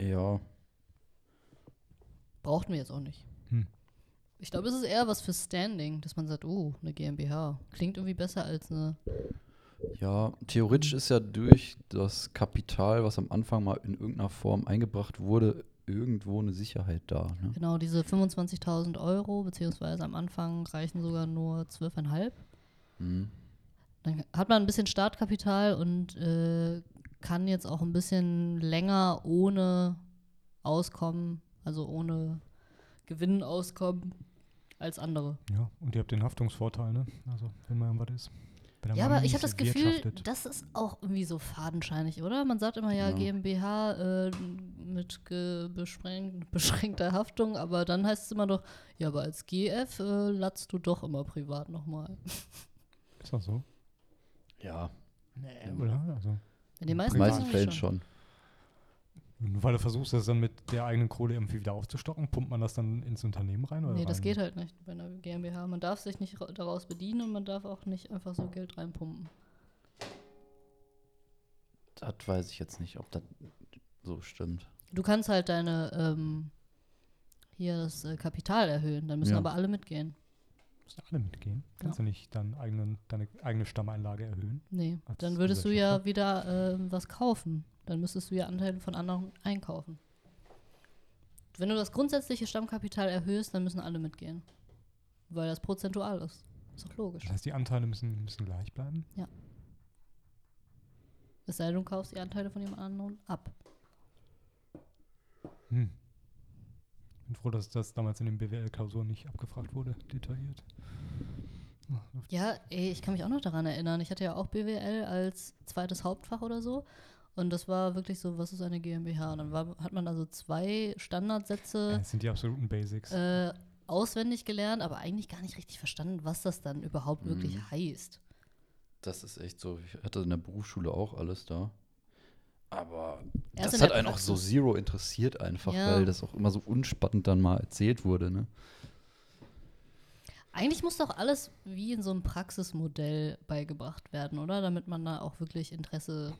Speaker 3: Ja,
Speaker 1: Brauchten wir jetzt auch nicht. Ich glaube, es ist eher was für Standing, dass man sagt, oh, eine GmbH. Klingt irgendwie besser als eine.
Speaker 3: ja, theoretisch ist ja durch das Kapital, was am Anfang mal in irgendeiner Form eingebracht wurde, irgendwo eine Sicherheit da. Ne?
Speaker 1: Genau, diese 25.000 Euro, beziehungsweise am Anfang reichen sogar nur 12,5.
Speaker 3: Mhm.
Speaker 1: Dann hat man ein bisschen Startkapital und äh, kann jetzt auch ein bisschen länger ohne Auskommen, also ohne Gewinn auskommen, als andere.
Speaker 2: Ja, und ihr habt den Haftungsvorteil, ne? Also, wenn mal was ist. Wenn
Speaker 1: Ja, aber ich habe das Gefühl, das ist auch irgendwie so fadenscheinig, oder? Man sagt immer ja,
Speaker 3: Ja.
Speaker 1: GmbH äh, mit ge beschränkt, beschränkter Haftung, aber dann heißt es immer doch, ja, aber als GF äh, latzt du doch immer privat nochmal.
Speaker 2: Ist das so?
Speaker 3: Ja,
Speaker 2: Nee, oder? Also,
Speaker 1: In den meisten,
Speaker 3: meisten
Speaker 1: Fällen
Speaker 3: Fällen
Speaker 1: schon.
Speaker 3: schon.
Speaker 2: Weil du versuchst, das dann mit der eigenen Kohle irgendwie wieder aufzustocken, pumpt man das dann ins Unternehmen rein? Oder
Speaker 1: Nee, das
Speaker 2: rein?
Speaker 1: geht halt nicht bei einer GmbH. Man darf sich nicht ra- daraus bedienen und man darf auch nicht einfach so Geld reinpumpen.
Speaker 3: Das weiß ich jetzt nicht, ob das so stimmt.
Speaker 1: Du kannst halt deine, ähm, hier das äh, Kapital erhöhen, dann müssen
Speaker 2: Ja.
Speaker 1: aber alle mitgehen.
Speaker 2: Müssen alle mitgehen. Kannst du nicht deinen eigenen, deine eigene Stammeinlage erhöhen?
Speaker 1: Nee, dann würdest du ja wieder ähm, was kaufen. Dann müsstest du ja Anteile von anderen einkaufen. Wenn du das grundsätzliche Stammkapital erhöhst, dann müssen alle mitgehen. Weil das prozentual ist. Ist doch logisch.
Speaker 2: Das heißt, die Anteile müssen, müssen gleich bleiben?
Speaker 1: Es sei denn, du kaufst die Anteile von jemand anderem ab.
Speaker 2: Hm. Bin froh, dass das damals in den BWL-Klausuren nicht abgefragt wurde, detailliert.
Speaker 1: Ja, ey, ich kann mich auch noch daran erinnern. Ich hatte ja auch BWL als zweites Hauptfach oder so. Und das war wirklich so, was ist eine GmbH? Und dann war, hat man also zwei Standardsätze
Speaker 2: Das sind die absoluten Basics.
Speaker 1: äh, auswendig gelernt, aber eigentlich gar nicht richtig verstanden, was das dann überhaupt wirklich
Speaker 3: Mhm.
Speaker 1: heißt.
Speaker 3: Das ist echt so. Ich hatte in der Berufsschule auch alles da. Aber
Speaker 1: Erst
Speaker 3: das hat einen auch so
Speaker 1: Praxis.
Speaker 3: zero interessiert einfach,
Speaker 1: Ja.
Speaker 3: weil das auch immer so unspannend dann mal erzählt wurde. Ne?
Speaker 1: Eigentlich muss doch alles wie in so einem Praxismodell beigebracht werden, oder? Damit man da auch wirklich Interesse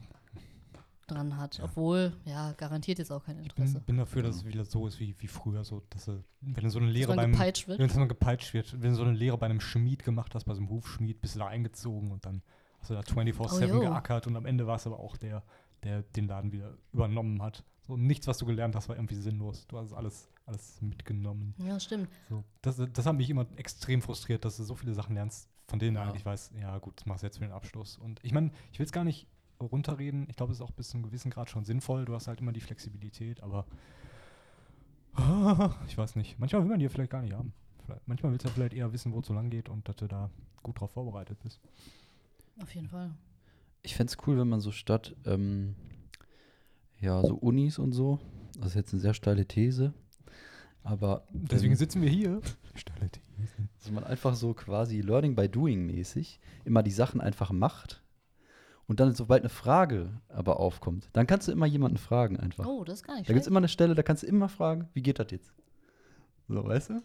Speaker 1: dran hat. Obwohl, ja, garantiert jetzt auch kein
Speaker 2: Ich
Speaker 1: Interesse.
Speaker 2: bin, bin dafür, dass es wieder so ist wie, wie früher, so, dass du, wenn du so eine Lehre beim
Speaker 1: gepeitscht wird.
Speaker 2: wenn du gepeitscht wird, wenn du so eine Lehre bei einem Schmied gemacht hast, bei so einem Hufschmied, bist du da eingezogen und dann hast du da 24-7
Speaker 1: Oh,
Speaker 2: geackert und am Ende war es aber auch der, der den Laden wieder übernommen hat. So nichts, was du gelernt hast, war irgendwie sinnlos. Du hast alles, alles mitgenommen.
Speaker 1: Ja, stimmt.
Speaker 2: So, das, das hat mich immer extrem frustriert, dass du so viele Sachen lernst, von denen du
Speaker 3: Ja.
Speaker 2: eigentlich weißt, ja gut, das machst du jetzt für den Abschluss. Und ich meine, ich will es gar nicht runterreden. Ich glaube, es ist auch bis zu einem gewissen Grad schon sinnvoll. Du hast halt immer die Flexibilität, aber ich weiß nicht. Manchmal will man die ja vielleicht gar nicht haben. Vielleicht, manchmal willst du ja vielleicht eher wissen, wo es so lang geht und dass du da gut drauf vorbereitet bist.
Speaker 1: Auf jeden Fall.
Speaker 3: Ich fände es cool, wenn man so statt, ähm, ja, so Unis und so, das ist jetzt eine sehr steile These, aber
Speaker 2: Deswegen
Speaker 3: ähm,
Speaker 2: sitzen wir hier. Stelle Thesen.
Speaker 3: dass man einfach so quasi Learning by Doing mäßig immer die Sachen einfach macht und dann, sobald eine Frage aber aufkommt, dann kannst du immer jemanden fragen einfach.
Speaker 1: Oh, das ist gar nicht
Speaker 3: da gibt es immer eine Stelle, da kannst du immer fragen, wie geht das jetzt? So, weißt du?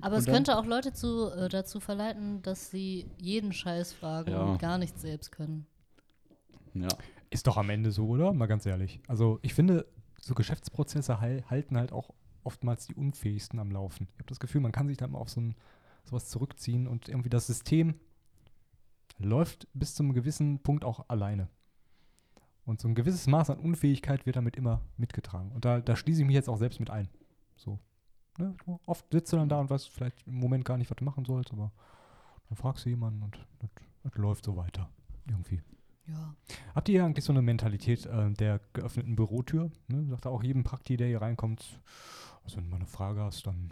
Speaker 1: Aber es
Speaker 3: und dann-
Speaker 1: könnte auch Leute zu, äh, dazu verleiten, dass sie jeden Scheiß fragen
Speaker 3: Ja.
Speaker 1: und gar nichts selbst können.
Speaker 3: Ja.
Speaker 2: Ist doch am Ende so, oder? Mal ganz ehrlich. Also ich finde, so Geschäftsprozesse hal halten halt auch oftmals die Unfähigsten am Laufen. Ich habe das Gefühl, man kann sich da mal auf so ein, sowas zurückziehen und irgendwie das System läuft bis zu einem gewissen Punkt auch alleine. Und so ein gewisses Maß an Unfähigkeit wird damit immer mitgetragen. Und da, da schließe ich mich jetzt auch selbst mit ein. So. Ne? Oft sitzt du dann da und weißt vielleicht im Moment gar nicht, was du machen sollst, aber dann fragst du jemanden und das, das läuft so weiter. Irgendwie.
Speaker 1: Ja.
Speaker 2: Habt ihr eigentlich so eine Mentalität äh, der geöffneten Bürotür? Ne? Sagt auch jedem Prakti, der hier reinkommt, also wenn du mal eine Frage hast, dann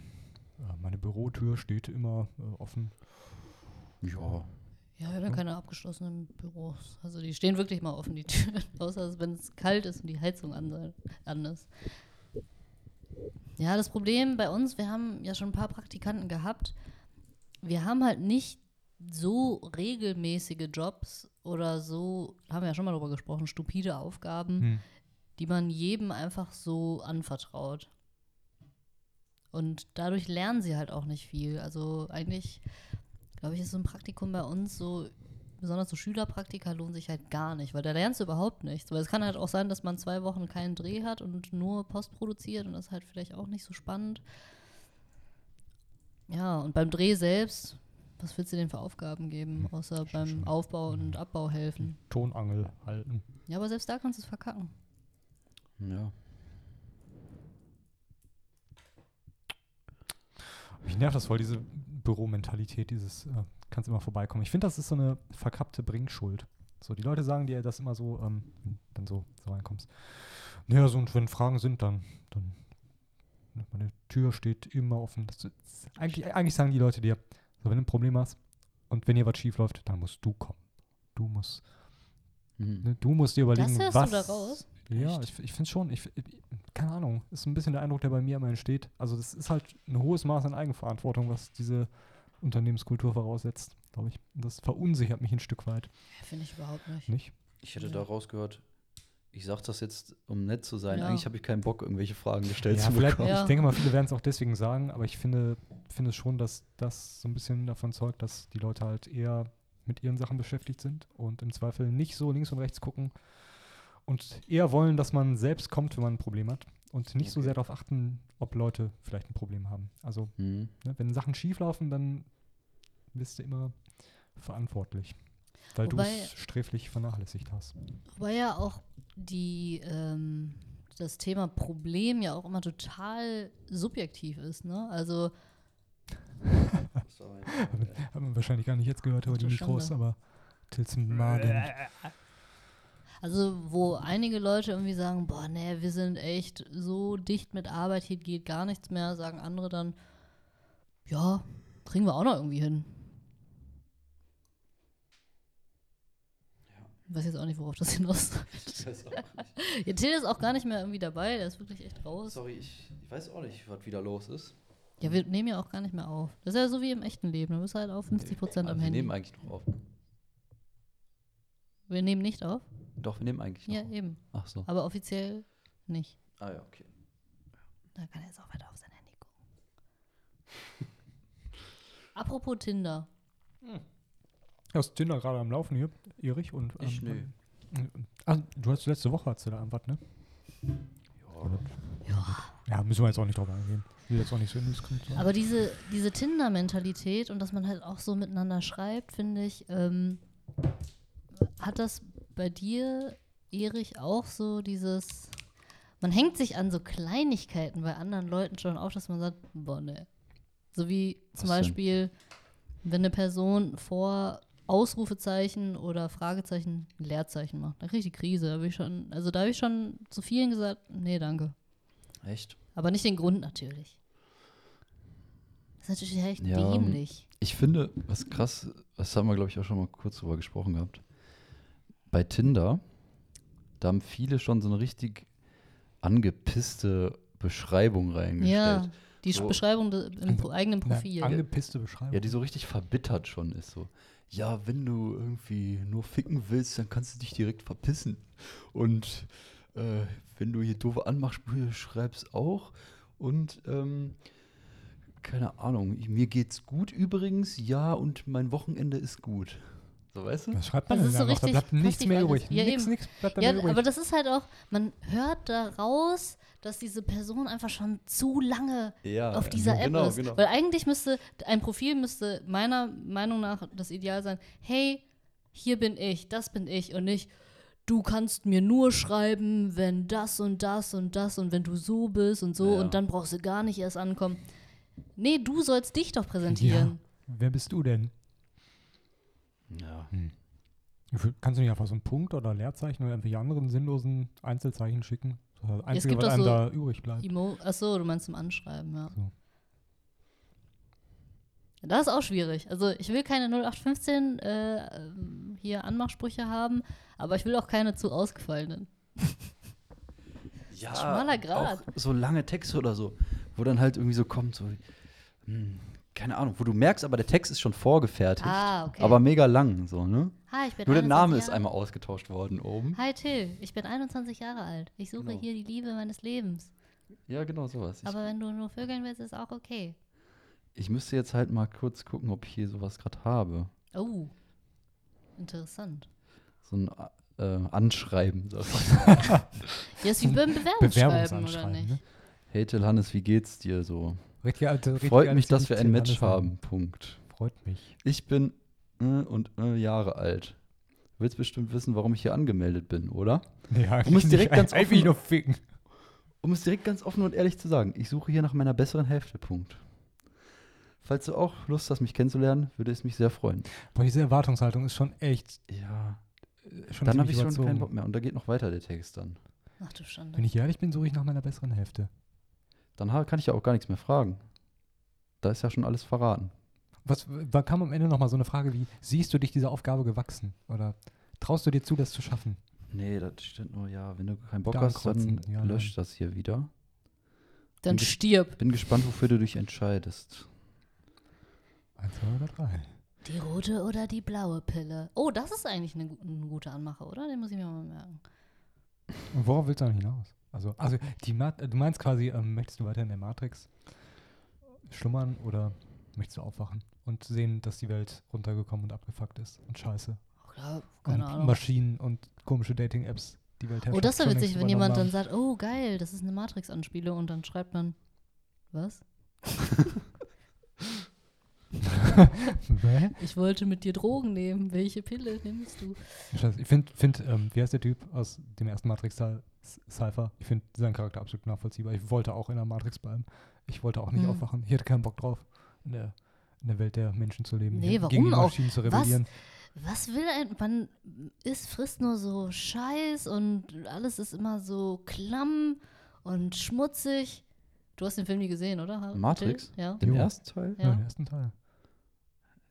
Speaker 2: äh, meine Bürotür steht immer äh, offen.
Speaker 3: Ja.
Speaker 1: Ja, wir haben ja keine abgeschlossenen Büros. Also die stehen wirklich mal offen, die Türen. Außer wenn es kalt ist und die Heizung an, sei- an ist. Ja, das Problem bei uns, wir haben ja schon ein paar Praktikanten gehabt. Wir haben halt nicht so regelmäßige Jobs oder so, haben wir ja schon mal drüber gesprochen, stupide Aufgaben,
Speaker 2: Hm.
Speaker 1: die man jedem einfach so anvertraut. Und dadurch lernen sie halt auch nicht viel. Also eigentlich, glaube ich, ist so ein Praktikum bei uns so, besonders so Schülerpraktika lohnt sich halt gar nicht, weil da lernst du überhaupt nichts. Weil es kann halt auch sein, dass man zwei Wochen keinen Dreh hat und nur Post produziert und das ist halt vielleicht auch nicht so spannend. Ja, und beim Dreh selbst, was willst du denn für Aufgaben geben, außer beim Aufbau und Abbau helfen?
Speaker 2: Tonangel halten.
Speaker 1: Ja, aber selbst da kannst du es verkacken.
Speaker 3: Ja.
Speaker 2: Mich nervt das voll, diese Büromentalität, dieses äh, kannst immer vorbeikommen. Ich finde, das ist so eine verkappte Bringschuld. So, die Leute sagen dir das immer so, ähm, wenn du dann so, so reinkommst. Naja, so, und wenn Fragen sind, dann, dann ne, meine Tür steht immer offen. Das, ist- eigentlich, eigentlich sagen die Leute dir, so, wenn du ein Problem hast und wenn hier was schief läuft, dann musst du kommen. Du musst,
Speaker 3: Mhm.
Speaker 2: ne, du musst dir überlegen,
Speaker 1: hörst
Speaker 2: was. Ja,
Speaker 3: Echt?
Speaker 2: ich, ich finde schon. Ich, keine Ahnung, ist ein bisschen der Eindruck, der bei mir immer entsteht. Also das ist halt ein hohes Maß an Eigenverantwortung, was diese Unternehmenskultur voraussetzt, glaube ich. Und das verunsichert mich ein Stück weit,
Speaker 1: Finde ich überhaupt nicht.
Speaker 2: nicht?
Speaker 3: Ich hätte
Speaker 1: Ja.
Speaker 3: da rausgehört, ich sag das jetzt, um nett zu sein.
Speaker 1: Ja.
Speaker 3: Eigentlich habe ich keinen Bock, irgendwelche Fragen gestellt
Speaker 2: Ja,
Speaker 3: zu
Speaker 2: vielleicht,
Speaker 3: bekommen.
Speaker 1: Ja.
Speaker 2: ich denke mal, viele werden es auch deswegen sagen, aber ich finde, finde schon, dass das so ein bisschen davon zeugt, dass die Leute halt eher mit ihren Sachen beschäftigt sind und im Zweifel nicht so links und rechts gucken und eher wollen, dass man selbst kommt, wenn man ein Problem hat und nicht so
Speaker 3: Okay.
Speaker 2: sehr darauf achten, ob Leute vielleicht ein Problem haben. Also
Speaker 3: Mhm.
Speaker 2: Ne, wenn Sachen schief laufen, dann bist du immer verantwortlich. Weil du es sträflich vernachlässigt hast.
Speaker 1: Wobei ja auch die, ähm, das Thema Problem ja auch immer total subjektiv ist, ne? Also,
Speaker 2: Hat man wahrscheinlich gar nicht jetzt gehört über die Mikros, aber Tills Magen.
Speaker 1: also wo einige Leute irgendwie sagen, boah, nee, wir sind echt so dicht mit Arbeit, hier geht gar nichts mehr, sagen andere dann, ja, kriegen wir auch noch irgendwie hin. Ich weiß jetzt auch nicht, worauf das hinaus
Speaker 3: nicht.
Speaker 1: Ja, Till ist auch gar nicht mehr irgendwie dabei, der ist wirklich echt raus.
Speaker 3: Sorry, ich, ich weiß auch nicht, was wieder los ist.
Speaker 1: Ja, wir nehmen ja auch gar nicht mehr auf. Das ist ja so wie im echten Leben. Du bist halt auf 50 Prozent
Speaker 3: Aber
Speaker 1: am
Speaker 3: wir
Speaker 1: Handy.
Speaker 3: nehmen eigentlich noch auf.
Speaker 1: Wir nehmen nicht auf?
Speaker 3: Doch, wir nehmen eigentlich noch
Speaker 1: Ja, eben.
Speaker 3: Ach so.
Speaker 1: Aber offiziell nicht.
Speaker 3: Ah ja, okay.
Speaker 1: Da kann er jetzt auch weiter auf sein Handy gucken. Apropos Tinder.
Speaker 2: Ja, ist Tinder gerade am Laufen hier, Erich und.
Speaker 3: Ich
Speaker 2: ähm,
Speaker 3: nö.
Speaker 2: Ah, du hast letzte Woche hast du da Antwort, ne? Ja, müssen wir jetzt auch nicht drauf eingehen. Ich will jetzt auch nicht so in das kommt.
Speaker 1: Aber diese, diese Tinder-Mentalität und dass man halt auch so miteinander schreibt, finde ich, ähm, hat das bei dir, Erich, auch so dieses, man hängt sich an so Kleinigkeiten bei anderen Leuten schon auf, dass man sagt, boah, ne. So wie zum
Speaker 3: Was denn?
Speaker 1: Beispiel, wenn eine Person vor Ausrufezeichen oder Fragezeichen ein Leerzeichen macht, dann kriege ich die Krise. Da hab ich schon, also da habe ich schon zu vielen gesagt, nee, danke.
Speaker 3: Echt?
Speaker 1: Aber nicht den Grund natürlich. Das ist natürlich echt
Speaker 3: Ja,
Speaker 1: dämlich.
Speaker 3: Ich finde, was krass, das haben wir, glaube ich, auch schon mal kurz drüber gesprochen gehabt. Bei Tinder, da haben viele schon so eine richtig angepisste Beschreibung reingestellt.
Speaker 1: Ja, die
Speaker 3: So.
Speaker 1: Beschreibung de, im pro eigenen Profil.
Speaker 2: angepisste Beschreibung.
Speaker 3: Ja, die so richtig verbittert schon ist. So, ja, wenn du irgendwie nur ficken willst, dann kannst du dich direkt verpissen. Und äh, wenn du hier doofe Anmachsprüche schreibst, auch. Und ähm, keine Ahnung, ich- mir geht's gut übrigens, ja, und mein Wochenende ist gut. So, weißt du?
Speaker 2: Was schreibt man
Speaker 1: Das ist so
Speaker 2: noch? Da
Speaker 1: richtig
Speaker 2: bleibt nichts mehr übrig.
Speaker 1: Ja,
Speaker 2: nix, nix bleibt
Speaker 1: Ja,
Speaker 2: übrig.
Speaker 1: aber das ist halt auch, man hört daraus, dass diese Person einfach schon zu lange
Speaker 3: Ja,
Speaker 1: auf dieser App
Speaker 3: genau,
Speaker 1: ist.
Speaker 3: genau.
Speaker 1: Weil eigentlich müsste, ein Profil müsste meiner Meinung nach das Ideal sein, hey, hier bin ich, das bin ich und nicht, du kannst mir nur schreiben, wenn das und das und das und wenn du so bist und so
Speaker 3: Ja.
Speaker 1: und dann brauchst du gar nicht erst ankommen. Nee, du sollst dich doch
Speaker 2: ja.
Speaker 1: präsentieren.
Speaker 2: Wer bist du denn?
Speaker 3: Ja.
Speaker 2: Will- Kannst du nicht einfach so einen Punkt oder Leerzeichen oder irgendwelche anderen sinnlosen Einzelzeichen schicken? Das Einzige,
Speaker 1: gibt
Speaker 2: was
Speaker 1: auch
Speaker 2: einem
Speaker 1: so
Speaker 2: da übrig bleibt.
Speaker 1: Emo Achso, du meinst zum Anschreiben, ja.
Speaker 2: So.
Speaker 1: Das ist auch schwierig. Also ich will keine 0815 äh, ähm, hier Anmachsprüche haben, aber ich will auch keine zu ausgefallenen.
Speaker 3: ja
Speaker 1: Schmaler Grat.
Speaker 3: Auch so lange Texte oder so, wo dann halt irgendwie so kommt, so, hm, keine Ahnung, wo du merkst, aber der Text ist schon vorgefertigt,
Speaker 1: Ah, okay.
Speaker 3: aber mega lang, so, ne?
Speaker 1: Hi, ich bin
Speaker 3: Nur der
Speaker 1: 21
Speaker 3: Name ist
Speaker 1: Jahre-
Speaker 3: einmal ausgetauscht worden oben.
Speaker 1: Hi Till, ich bin 21 Jahre alt. Ich suche
Speaker 3: Genau.
Speaker 1: hier die Liebe meines Lebens.
Speaker 3: Ja, genau sowas. Ich,
Speaker 1: Aber wenn du nur vögeln willst, ist auch okay.
Speaker 3: ich müsste jetzt halt mal kurz gucken, ob ich hier sowas gerade habe.
Speaker 1: Oh, interessant.
Speaker 3: So ein äh, Anschreiben.
Speaker 1: Ja, ist wie beim Bewerbungsschreiben, oder
Speaker 2: Bewerbungsanschreiben.
Speaker 1: nicht?
Speaker 2: Ne?
Speaker 3: hey Till Hannes, wie geht's dir so?
Speaker 2: Richtig
Speaker 3: Freut mich, dass wir ein Match
Speaker 2: haben.
Speaker 3: haben. Punkt.
Speaker 2: Freut mich.
Speaker 3: Ich bin äh, und äh, Jahre alt. Du willst bestimmt wissen, warum ich hier angemeldet bin, oder?
Speaker 2: Ja,
Speaker 3: Um es direkt ganz
Speaker 2: Einfach
Speaker 3: offen-
Speaker 2: nur ficken.
Speaker 3: Um es direkt ganz offen und ehrlich zu sagen, ich suche hier nach meiner besseren Hälfte. Punkt. Falls du auch Lust hast, mich kennenzulernen, würde es mich sehr freuen.
Speaker 2: Boah, diese Erwartungshaltung ist schon echt
Speaker 3: Ja,
Speaker 2: äh, schon
Speaker 3: dann habe ich schon keinen Bock mehr. Und da geht noch weiter der Text dann.
Speaker 1: Ach du Schande.
Speaker 2: Wenn ich ehrlich bin, suche ich nach meiner besseren Hälfte.
Speaker 3: Dann kann ich ja auch gar nichts mehr fragen. Da ist ja schon alles verraten.
Speaker 2: Was, da kam am Ende nochmal so eine Frage wie, siehst du dich dieser Aufgabe gewachsen? Oder traust du dir zu, das zu schaffen?
Speaker 3: Nee, da steht nur, ja, wenn du keinen Bock
Speaker 2: Da
Speaker 3: hast, dann
Speaker 2: ja,
Speaker 3: lösch das hier wieder.
Speaker 1: Dann
Speaker 3: Bin
Speaker 1: stirb.
Speaker 3: Bin gespannt, wofür du dich entscheidest.
Speaker 2: Eins, zwei oder drei.
Speaker 1: Die rote oder die blaue Pille. Oh, das ist eigentlich eine, eine gute Anmache, oder? Den muss ich mir mal merken.
Speaker 2: Und worauf willst du eigentlich hinaus? Also, also die Mat du meinst quasi, ähm, möchtest du weiter in der Matrix schlummern oder möchtest du aufwachen und sehen, dass die Welt runtergekommen und abgefuckt ist und scheiße?
Speaker 1: Klar, keine
Speaker 2: und
Speaker 1: Ahnung.
Speaker 2: Maschinen und komische Dating-Apps die Welt
Speaker 1: Oh, das wäre witzig, wenn jemand dann sagt, oh geil, das ist eine Matrix-Anspielung und dann schreibt man, was? Ich wollte mit dir Drogen nehmen. Welche Pille nimmst du?
Speaker 2: Scheiße, Ich finde, find, ähm, wie heißt der Typ aus dem ersten Matrix-Teil? Cypher. Ich finde seinen Charakter absolut nachvollziehbar. Ich wollte auch in der Matrix bleiben. Ich wollte auch nicht
Speaker 1: Hm.
Speaker 2: aufwachen. Ich hatte keinen Bock drauf, in der, in der Welt der Menschen zu leben.
Speaker 1: Nee, warum
Speaker 2: gegen die
Speaker 1: auch?
Speaker 2: Maschinen zu
Speaker 1: Was?
Speaker 2: rebellieren.
Speaker 1: Was will ein. Man isst, frisst nur so Scheiß und alles ist immer so klamm und schmutzig. Du hast den Film nie gesehen, oder?
Speaker 3: Matrix?
Speaker 1: Ja.
Speaker 3: Den
Speaker 2: Jo.
Speaker 3: ersten Teil?
Speaker 2: Ja,
Speaker 1: Ja.
Speaker 2: den ersten Teil.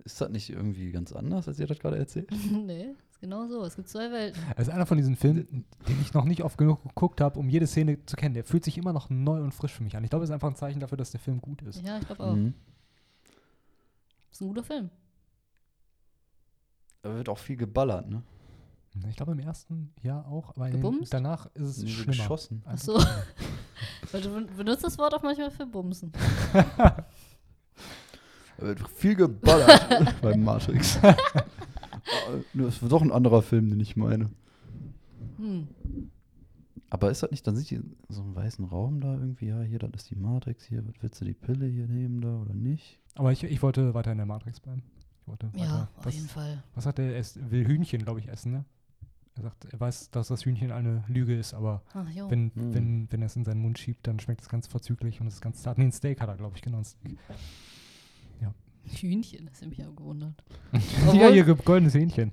Speaker 3: Ist das nicht irgendwie ganz anders, als ihr das gerade erzählt?
Speaker 1: nee, ist genau so. Es gibt zwei Welten.
Speaker 2: Das ist einer von diesen Filmen, den ich noch nicht oft genug geguckt habe, um jede Szene zu kennen. Der fühlt sich immer noch neu und frisch für mich an. Ich glaube, das ist einfach ein Zeichen dafür, dass der Film gut ist.
Speaker 1: Ja, ich glaube auch.
Speaker 3: Mhm.
Speaker 1: Ist ein guter Film.
Speaker 3: Da wird auch viel geballert, ne?
Speaker 2: Ich glaube, im ersten ja auch, aber
Speaker 1: Gebumst?
Speaker 2: danach ist es
Speaker 3: Nee,
Speaker 2: schlimmer.
Speaker 3: geschossen.
Speaker 1: Ach so. Weil du ben- benutzt das Wort auch manchmal für Bumsen.
Speaker 3: Da wird viel geballert beim Matrix. Ah, Das ist doch ein anderer Film, den ich meine.
Speaker 1: Hm.
Speaker 3: Aber ist das nicht, dann sind die in so einem weißen Raum da irgendwie, ja, hier, das ist die Matrix, hier, willst du die Pille hier nehmen da oder nicht?
Speaker 2: Aber ich, ich wollte weiter in der Matrix bleiben. Ich wollte
Speaker 1: Ja,
Speaker 2: weiter.
Speaker 1: auf
Speaker 2: was,
Speaker 1: jeden Fall.
Speaker 2: was sagt er? Er will Hühnchen, glaube ich, essen, ne? Er sagt, er weiß, dass das Hühnchen eine Lüge ist, aber
Speaker 1: Ach,
Speaker 2: wenn,
Speaker 3: Hm.
Speaker 2: wenn, wenn er es in seinen Mund schiebt, dann schmeckt es ganz vorzüglich und es ist ganz zart. Nee, ein Steak hat er, glaube ich, genau. Ein Steak.
Speaker 1: Hühnchen, das hat mich ja gewundert.
Speaker 2: ja, ihr ge- goldenes Hähnchen.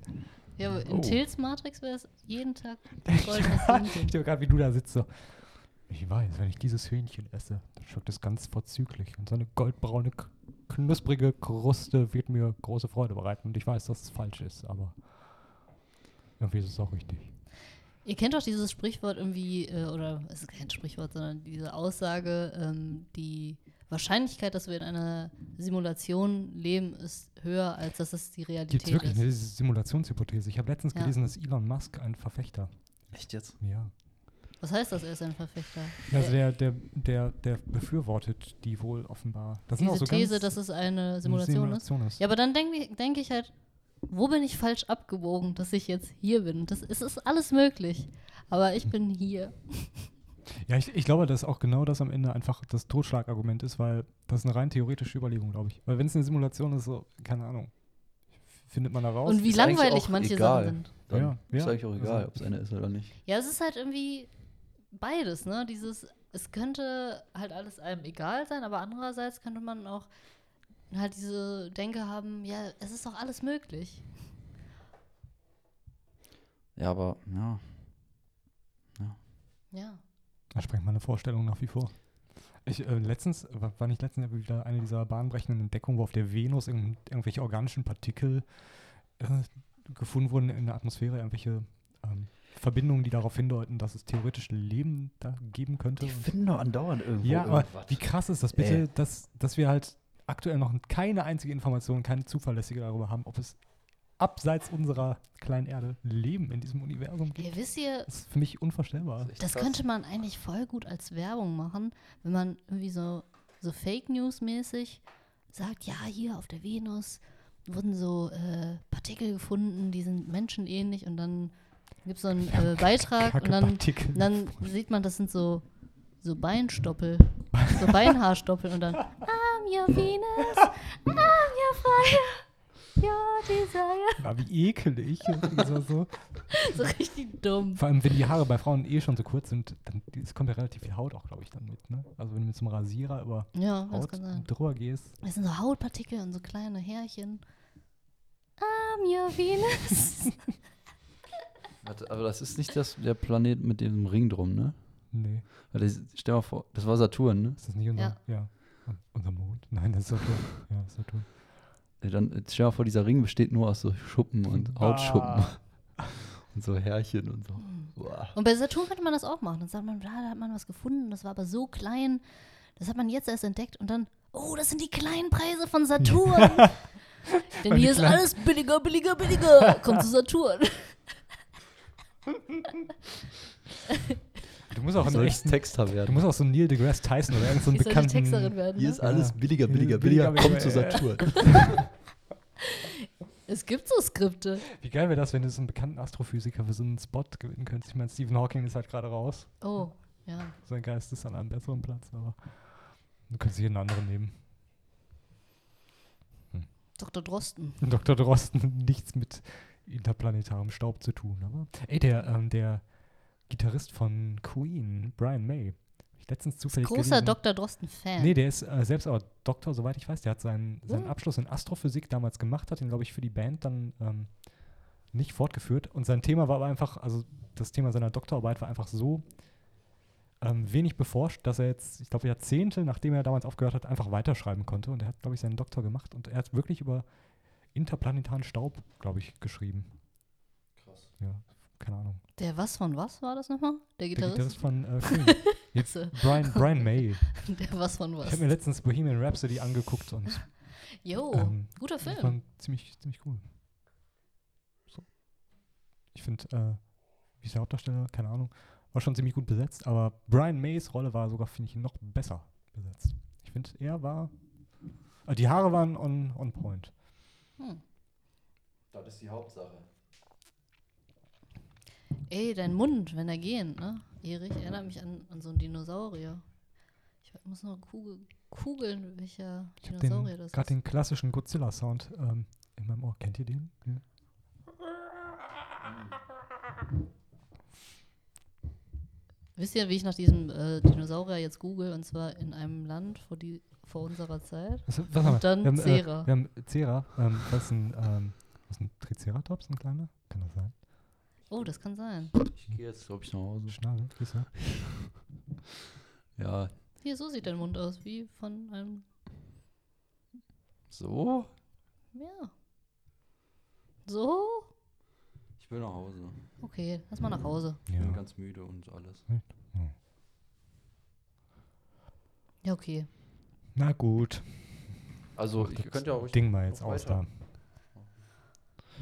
Speaker 1: Ja, aber in
Speaker 3: Oh.
Speaker 1: Tills Matrix wäre es jeden Tag goldenes Hähnchen.
Speaker 2: Ich sehe gerade, wie du da sitzt so. Ich weiß, wenn ich dieses Hühnchen esse, dann schmeckt es ganz vorzüglich. Und so eine goldbraune, knusprige Kruste wird mir große Freude bereiten. Und ich weiß, dass es falsch ist, aber irgendwie ist es auch richtig.
Speaker 1: Ihr kennt doch dieses Sprichwort irgendwie, äh, oder es ist kein Sprichwort, sondern diese Aussage, ähm, die Wahrscheinlichkeit, dass wir in einer Simulation leben, ist höher, als dass es die Realität
Speaker 2: es wirklich
Speaker 1: ist.
Speaker 2: eine Simulationshypothese? Ich habe letztens
Speaker 1: Ja.
Speaker 2: gelesen, dass Elon Musk ein Verfechter.
Speaker 3: Echt jetzt?
Speaker 2: Ja.
Speaker 1: Was heißt das, er ist ein Verfechter?
Speaker 2: Also
Speaker 1: Der-
Speaker 2: der, der, der, befürwortet die wohl offenbar. Das
Speaker 1: diese
Speaker 2: so
Speaker 1: These, dass es eine Simulation, ist.
Speaker 2: Simulation ist.
Speaker 1: Ja, aber dann denke ich, denk ich halt, wo bin ich falsch abgebogen, dass ich jetzt hier bin? Das, es ist alles möglich, aber ich bin hier.
Speaker 2: Ja, ich, ich glaube, dass auch genau das am Ende einfach das Totschlagargument ist, weil das ist eine rein theoretische Überlegung, glaube ich. Weil wenn es eine Simulation ist, so, keine Ahnung, findet man da raus.
Speaker 1: Und wie
Speaker 3: Ist
Speaker 1: langweilig manche
Speaker 3: egal.
Speaker 1: Sachen sind.
Speaker 3: Dann
Speaker 2: Ja,
Speaker 3: ist
Speaker 2: ja.
Speaker 3: eigentlich auch egal,
Speaker 2: Also-
Speaker 3: ob es eine ist oder nicht.
Speaker 1: Ja, es ist halt irgendwie beides, ne? Dieses, es könnte halt alles einem egal sein, aber andererseits könnte man auch halt diese Denke haben, ja, es ist doch alles möglich.
Speaker 3: Ja, aber, ja.
Speaker 1: Ja.
Speaker 2: Da sprengt meine Vorstellung nach wie vor. Ich, äh, letztens, war, nicht letztens wieder eine dieser bahnbrechenden Entdeckungen, wo auf der Venus irgend, irgendwelche organischen Partikel äh, gefunden wurden in der Atmosphäre, irgendwelche ähm, Verbindungen, die darauf hindeuten, dass es theoretisch Leben da geben könnte.
Speaker 3: Die finden doch andauernd irgendwo
Speaker 2: ja, aber
Speaker 3: irgendwas.
Speaker 2: wie krass ist das bitte,
Speaker 3: Ey.
Speaker 2: dass, dass wir halt aktuell noch keine einzige Information, keine zuverlässige darüber haben, ob es abseits unserer kleinen Erde Leben in diesem Universum gibt.
Speaker 1: Ey, wisst ihr,
Speaker 2: Das ist für mich unvorstellbar.
Speaker 1: das
Speaker 3: krass.
Speaker 1: könnte man eigentlich voll gut als Werbung machen, wenn man irgendwie so, so Fake News mäßig sagt, ja, hier auf der Venus wurden so äh, Partikel gefunden, die sind menschenähnlich und dann gibt es so einen äh, Beitrag und dann. Und dann sieht man, das sind so, so Beinstoppel, so Beinhaarstoppel und dann I'm your Venus, I'm your fire, your desire.
Speaker 2: Ja, wie ekelig. so, so.
Speaker 1: So richtig dumm.
Speaker 2: Vor allem, wenn die Haare bei Frauen eh schon so kurz sind, dann es kommt ja relativ viel Haut auch, glaube ich, dann mit. Ne? Also wenn du mit so einem Rasierer über
Speaker 1: Ja, das
Speaker 2: Haut drüber gehst.
Speaker 1: Das sind so Hautpartikel und so kleine Härchen. I'm your Venus.
Speaker 3: Warte, aber das ist nicht das, der Planet mit dem Ring drum, ne?
Speaker 2: Nee,
Speaker 3: Weil das, stell mal vor, das war Saturn, ne?
Speaker 2: ist das nicht unser, ja. Un- unser Mond? Nein, das ist Saturn. Ja, das ist Saturn.
Speaker 3: Dann stell mal vor, dieser Ring besteht nur aus so Schuppen und Hautschuppen. Und so Härchen und so. Boah.
Speaker 1: Und bei Saturn könnte man das auch machen. Dann sagt man, da hat man was gefunden, das war aber so klein, das hat man jetzt erst entdeckt und dann, oh, das sind die kleinen Preise von Saturn. Denn hier ist alles billiger, billiger, billiger. Kommt zu Saturn.
Speaker 2: Du musst auch
Speaker 3: Du sollst
Speaker 2: echten,
Speaker 3: Texter
Speaker 2: du
Speaker 3: werden.
Speaker 2: musst auch so Neil deGrasse Tyson oder irgendeinen so bekannten.
Speaker 1: Werden.
Speaker 3: Hier
Speaker 1: Ne?
Speaker 3: ist alles billiger, billiger,
Speaker 2: Billiger,
Speaker 3: billiger. Komm
Speaker 2: billiger,
Speaker 3: zu
Speaker 2: ja.
Speaker 3: Saturn.
Speaker 1: Es gibt so Skripte.
Speaker 2: Wie geil wäre das, wenn du so einen bekannten Astrophysiker für so einen Spot gewinnen könntest? Ich meine, Stephen Hawking ist halt gerade raus.
Speaker 1: Oh, ja.
Speaker 2: Sein Geist ist an einem besseren Platz, aber du könntest jeden anderen nehmen.
Speaker 1: Dr. Drosten.
Speaker 2: Dr. Drosten nichts mit interplanetarem Staub zu tun. Aber ey, der, ähm, der Gitarrist von Queen, Brian May, ich letztens zufällig
Speaker 1: Großer
Speaker 2: gelesen.
Speaker 1: Dr. Drosten-Fan.
Speaker 2: Nee, der ist äh, selbst aber Doktor, soweit ich weiß. Der hat seinen, seinen
Speaker 1: Hm.
Speaker 2: Abschluss in Astrophysik damals gemacht, hat ihn, glaube ich, für die Band dann ähm, nicht fortgeführt. Und sein Thema war aber einfach, also das Thema seiner Doktorarbeit war einfach so ähm, wenig beforscht, dass er jetzt, ich glaube, Jahrzehnte, nachdem er damals aufgehört hat, einfach weiterschreiben konnte. Und er hat, glaube ich, seinen Doktor gemacht. Und er hat wirklich über interplanetaren Staub, glaube ich, geschrieben.
Speaker 3: Krass.
Speaker 2: Ja, keine Ahnung.
Speaker 1: Der was von was war das nochmal? Der
Speaker 2: Der
Speaker 1: Gitarrist?
Speaker 2: Gitarrist von äh, Queen. Jetzt
Speaker 1: So.
Speaker 2: Brian, Brian May.
Speaker 1: Der was von
Speaker 2: Ich
Speaker 1: was?
Speaker 2: habe mir letztens Bohemian Rhapsody angeguckt und
Speaker 1: Jo,
Speaker 2: ähm,
Speaker 1: guter
Speaker 2: Das
Speaker 1: Film.
Speaker 2: war ziemlich, ziemlich cool. So. Ich finde, äh, wie ist der Hauptdarsteller? Keine Ahnung. War schon ziemlich gut besetzt, aber Brian Mays Rolle war sogar, finde ich, noch besser besetzt. Ich finde, er war. Äh, die Haare waren on, on point.
Speaker 1: Hm.
Speaker 3: Das ist die Hauptsache.
Speaker 1: Ey, dein Mund, wenn er gehen, ne? Erich, erinnert mich an, an so einen Dinosaurier. Ich muss noch Kugel, kugeln, welcher
Speaker 2: Ich
Speaker 1: Dinosaurier
Speaker 2: den,
Speaker 1: das
Speaker 2: gerade
Speaker 1: ist.
Speaker 2: den klassischen Godzilla-Sound ähm, in meinem Ohr. Kennt ihr den? Ja.
Speaker 1: Wisst ihr, wie ich nach diesem äh, Dinosaurier jetzt google? Und zwar in einem Land vor, die, vor unserer Zeit.
Speaker 2: Was, was haben wir?
Speaker 1: dann
Speaker 2: wir haben,
Speaker 1: Cera.
Speaker 2: Äh, wir haben Cera. Ähm, das ist ein, ähm, ist ein Triceratops, ein kleiner? Kann das sein?
Speaker 1: Oh, das kann sein.
Speaker 3: Ich gehe jetzt, glaube ich, nach Hause.
Speaker 2: Siehst du?
Speaker 3: Ja,
Speaker 1: Hier, so sieht dein Mund aus, wie von einem.
Speaker 3: so?
Speaker 1: Ja. So?
Speaker 3: Ich will nach Hause.
Speaker 1: Okay, lass mal nach Hause.
Speaker 3: Ich bin ganz müde und alles.
Speaker 1: Ja, okay.
Speaker 2: Na gut.
Speaker 3: Also,
Speaker 2: Das
Speaker 3: ihr könnt ja auch
Speaker 2: Ding mal jetzt aus
Speaker 3: weiter.
Speaker 2: da.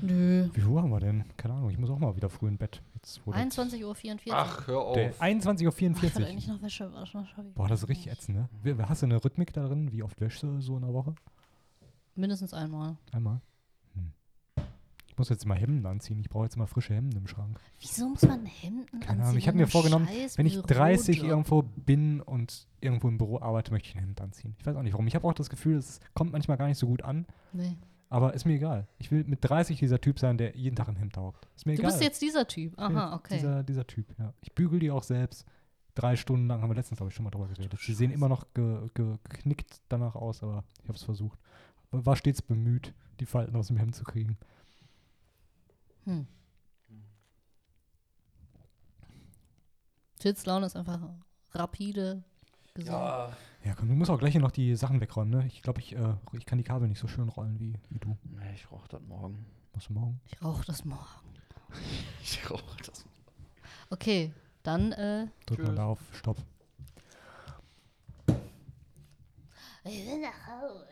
Speaker 1: Nö.
Speaker 2: Wie viel Uhr haben wir denn? Keine Ahnung, ich muss auch mal wieder früh in Bett. Jetzt, wo das-
Speaker 1: 21.44 Uhr.
Speaker 3: Ach, hör auf.
Speaker 2: Der 21.44
Speaker 1: Ach, ich
Speaker 2: Uhr.
Speaker 1: eigentlich noch Wäsche waschen. ich
Speaker 2: Boah, das ist richtig ätzend, ne? Wie- Hast du eine Rhythmik da drin? Wie oft wäschst du so in der Woche?
Speaker 1: Mindestens einmal.
Speaker 2: Einmal? Hm. Ich muss jetzt mal Hemden anziehen. Ich brauche jetzt mal frische Hemden im Schrank.
Speaker 1: Wieso muss man Hemden
Speaker 2: Keine Ahnung,
Speaker 1: anziehen?
Speaker 2: ich hab
Speaker 1: in
Speaker 2: mir vorgenommen,
Speaker 1: scheiß
Speaker 2: Wenn ich 30
Speaker 1: Bürojob?
Speaker 2: irgendwo bin und irgendwo im Büro arbeite, möchte ich ein Hemd anziehen. Ich weiß auch nicht warum. Ich habe auch das Gefühl, es kommt manchmal gar nicht so gut an.
Speaker 1: Nee.
Speaker 2: Aber ist mir egal. Ich will mit 30 dieser Typ sein, der jeden Tag im Hemd taugt. Ist mir
Speaker 1: Du
Speaker 2: egal.
Speaker 1: bist jetzt dieser Typ. Aha, okay.
Speaker 2: Dieser, dieser Typ, ja. Ich bügel die auch selbst. Drei Stunden lang haben wir letztens, glaube ich, schon mal drüber geredet. Sie sehen immer noch ge, ge, geknickt danach aus, aber ich habe es versucht. War stets bemüht, die Falten aus dem Hemd zu kriegen.
Speaker 1: Hm. Tits Laune ist einfach rapide gesund.
Speaker 3: Ja.
Speaker 2: Ja, komm, du musst auch gleich hier noch die Sachen wegräumen, ne? Ich glaube, ich, äh, ich kann die Kabel nicht so schön rollen wie, wie du.
Speaker 3: Nee, ich rauche das morgen.
Speaker 2: Du morgen?
Speaker 1: Ich rauche das morgen.
Speaker 3: Ich rauche das
Speaker 1: Okay, dann äh,
Speaker 2: Drück mal da auf Stopp.
Speaker 1: ich will nach Hause.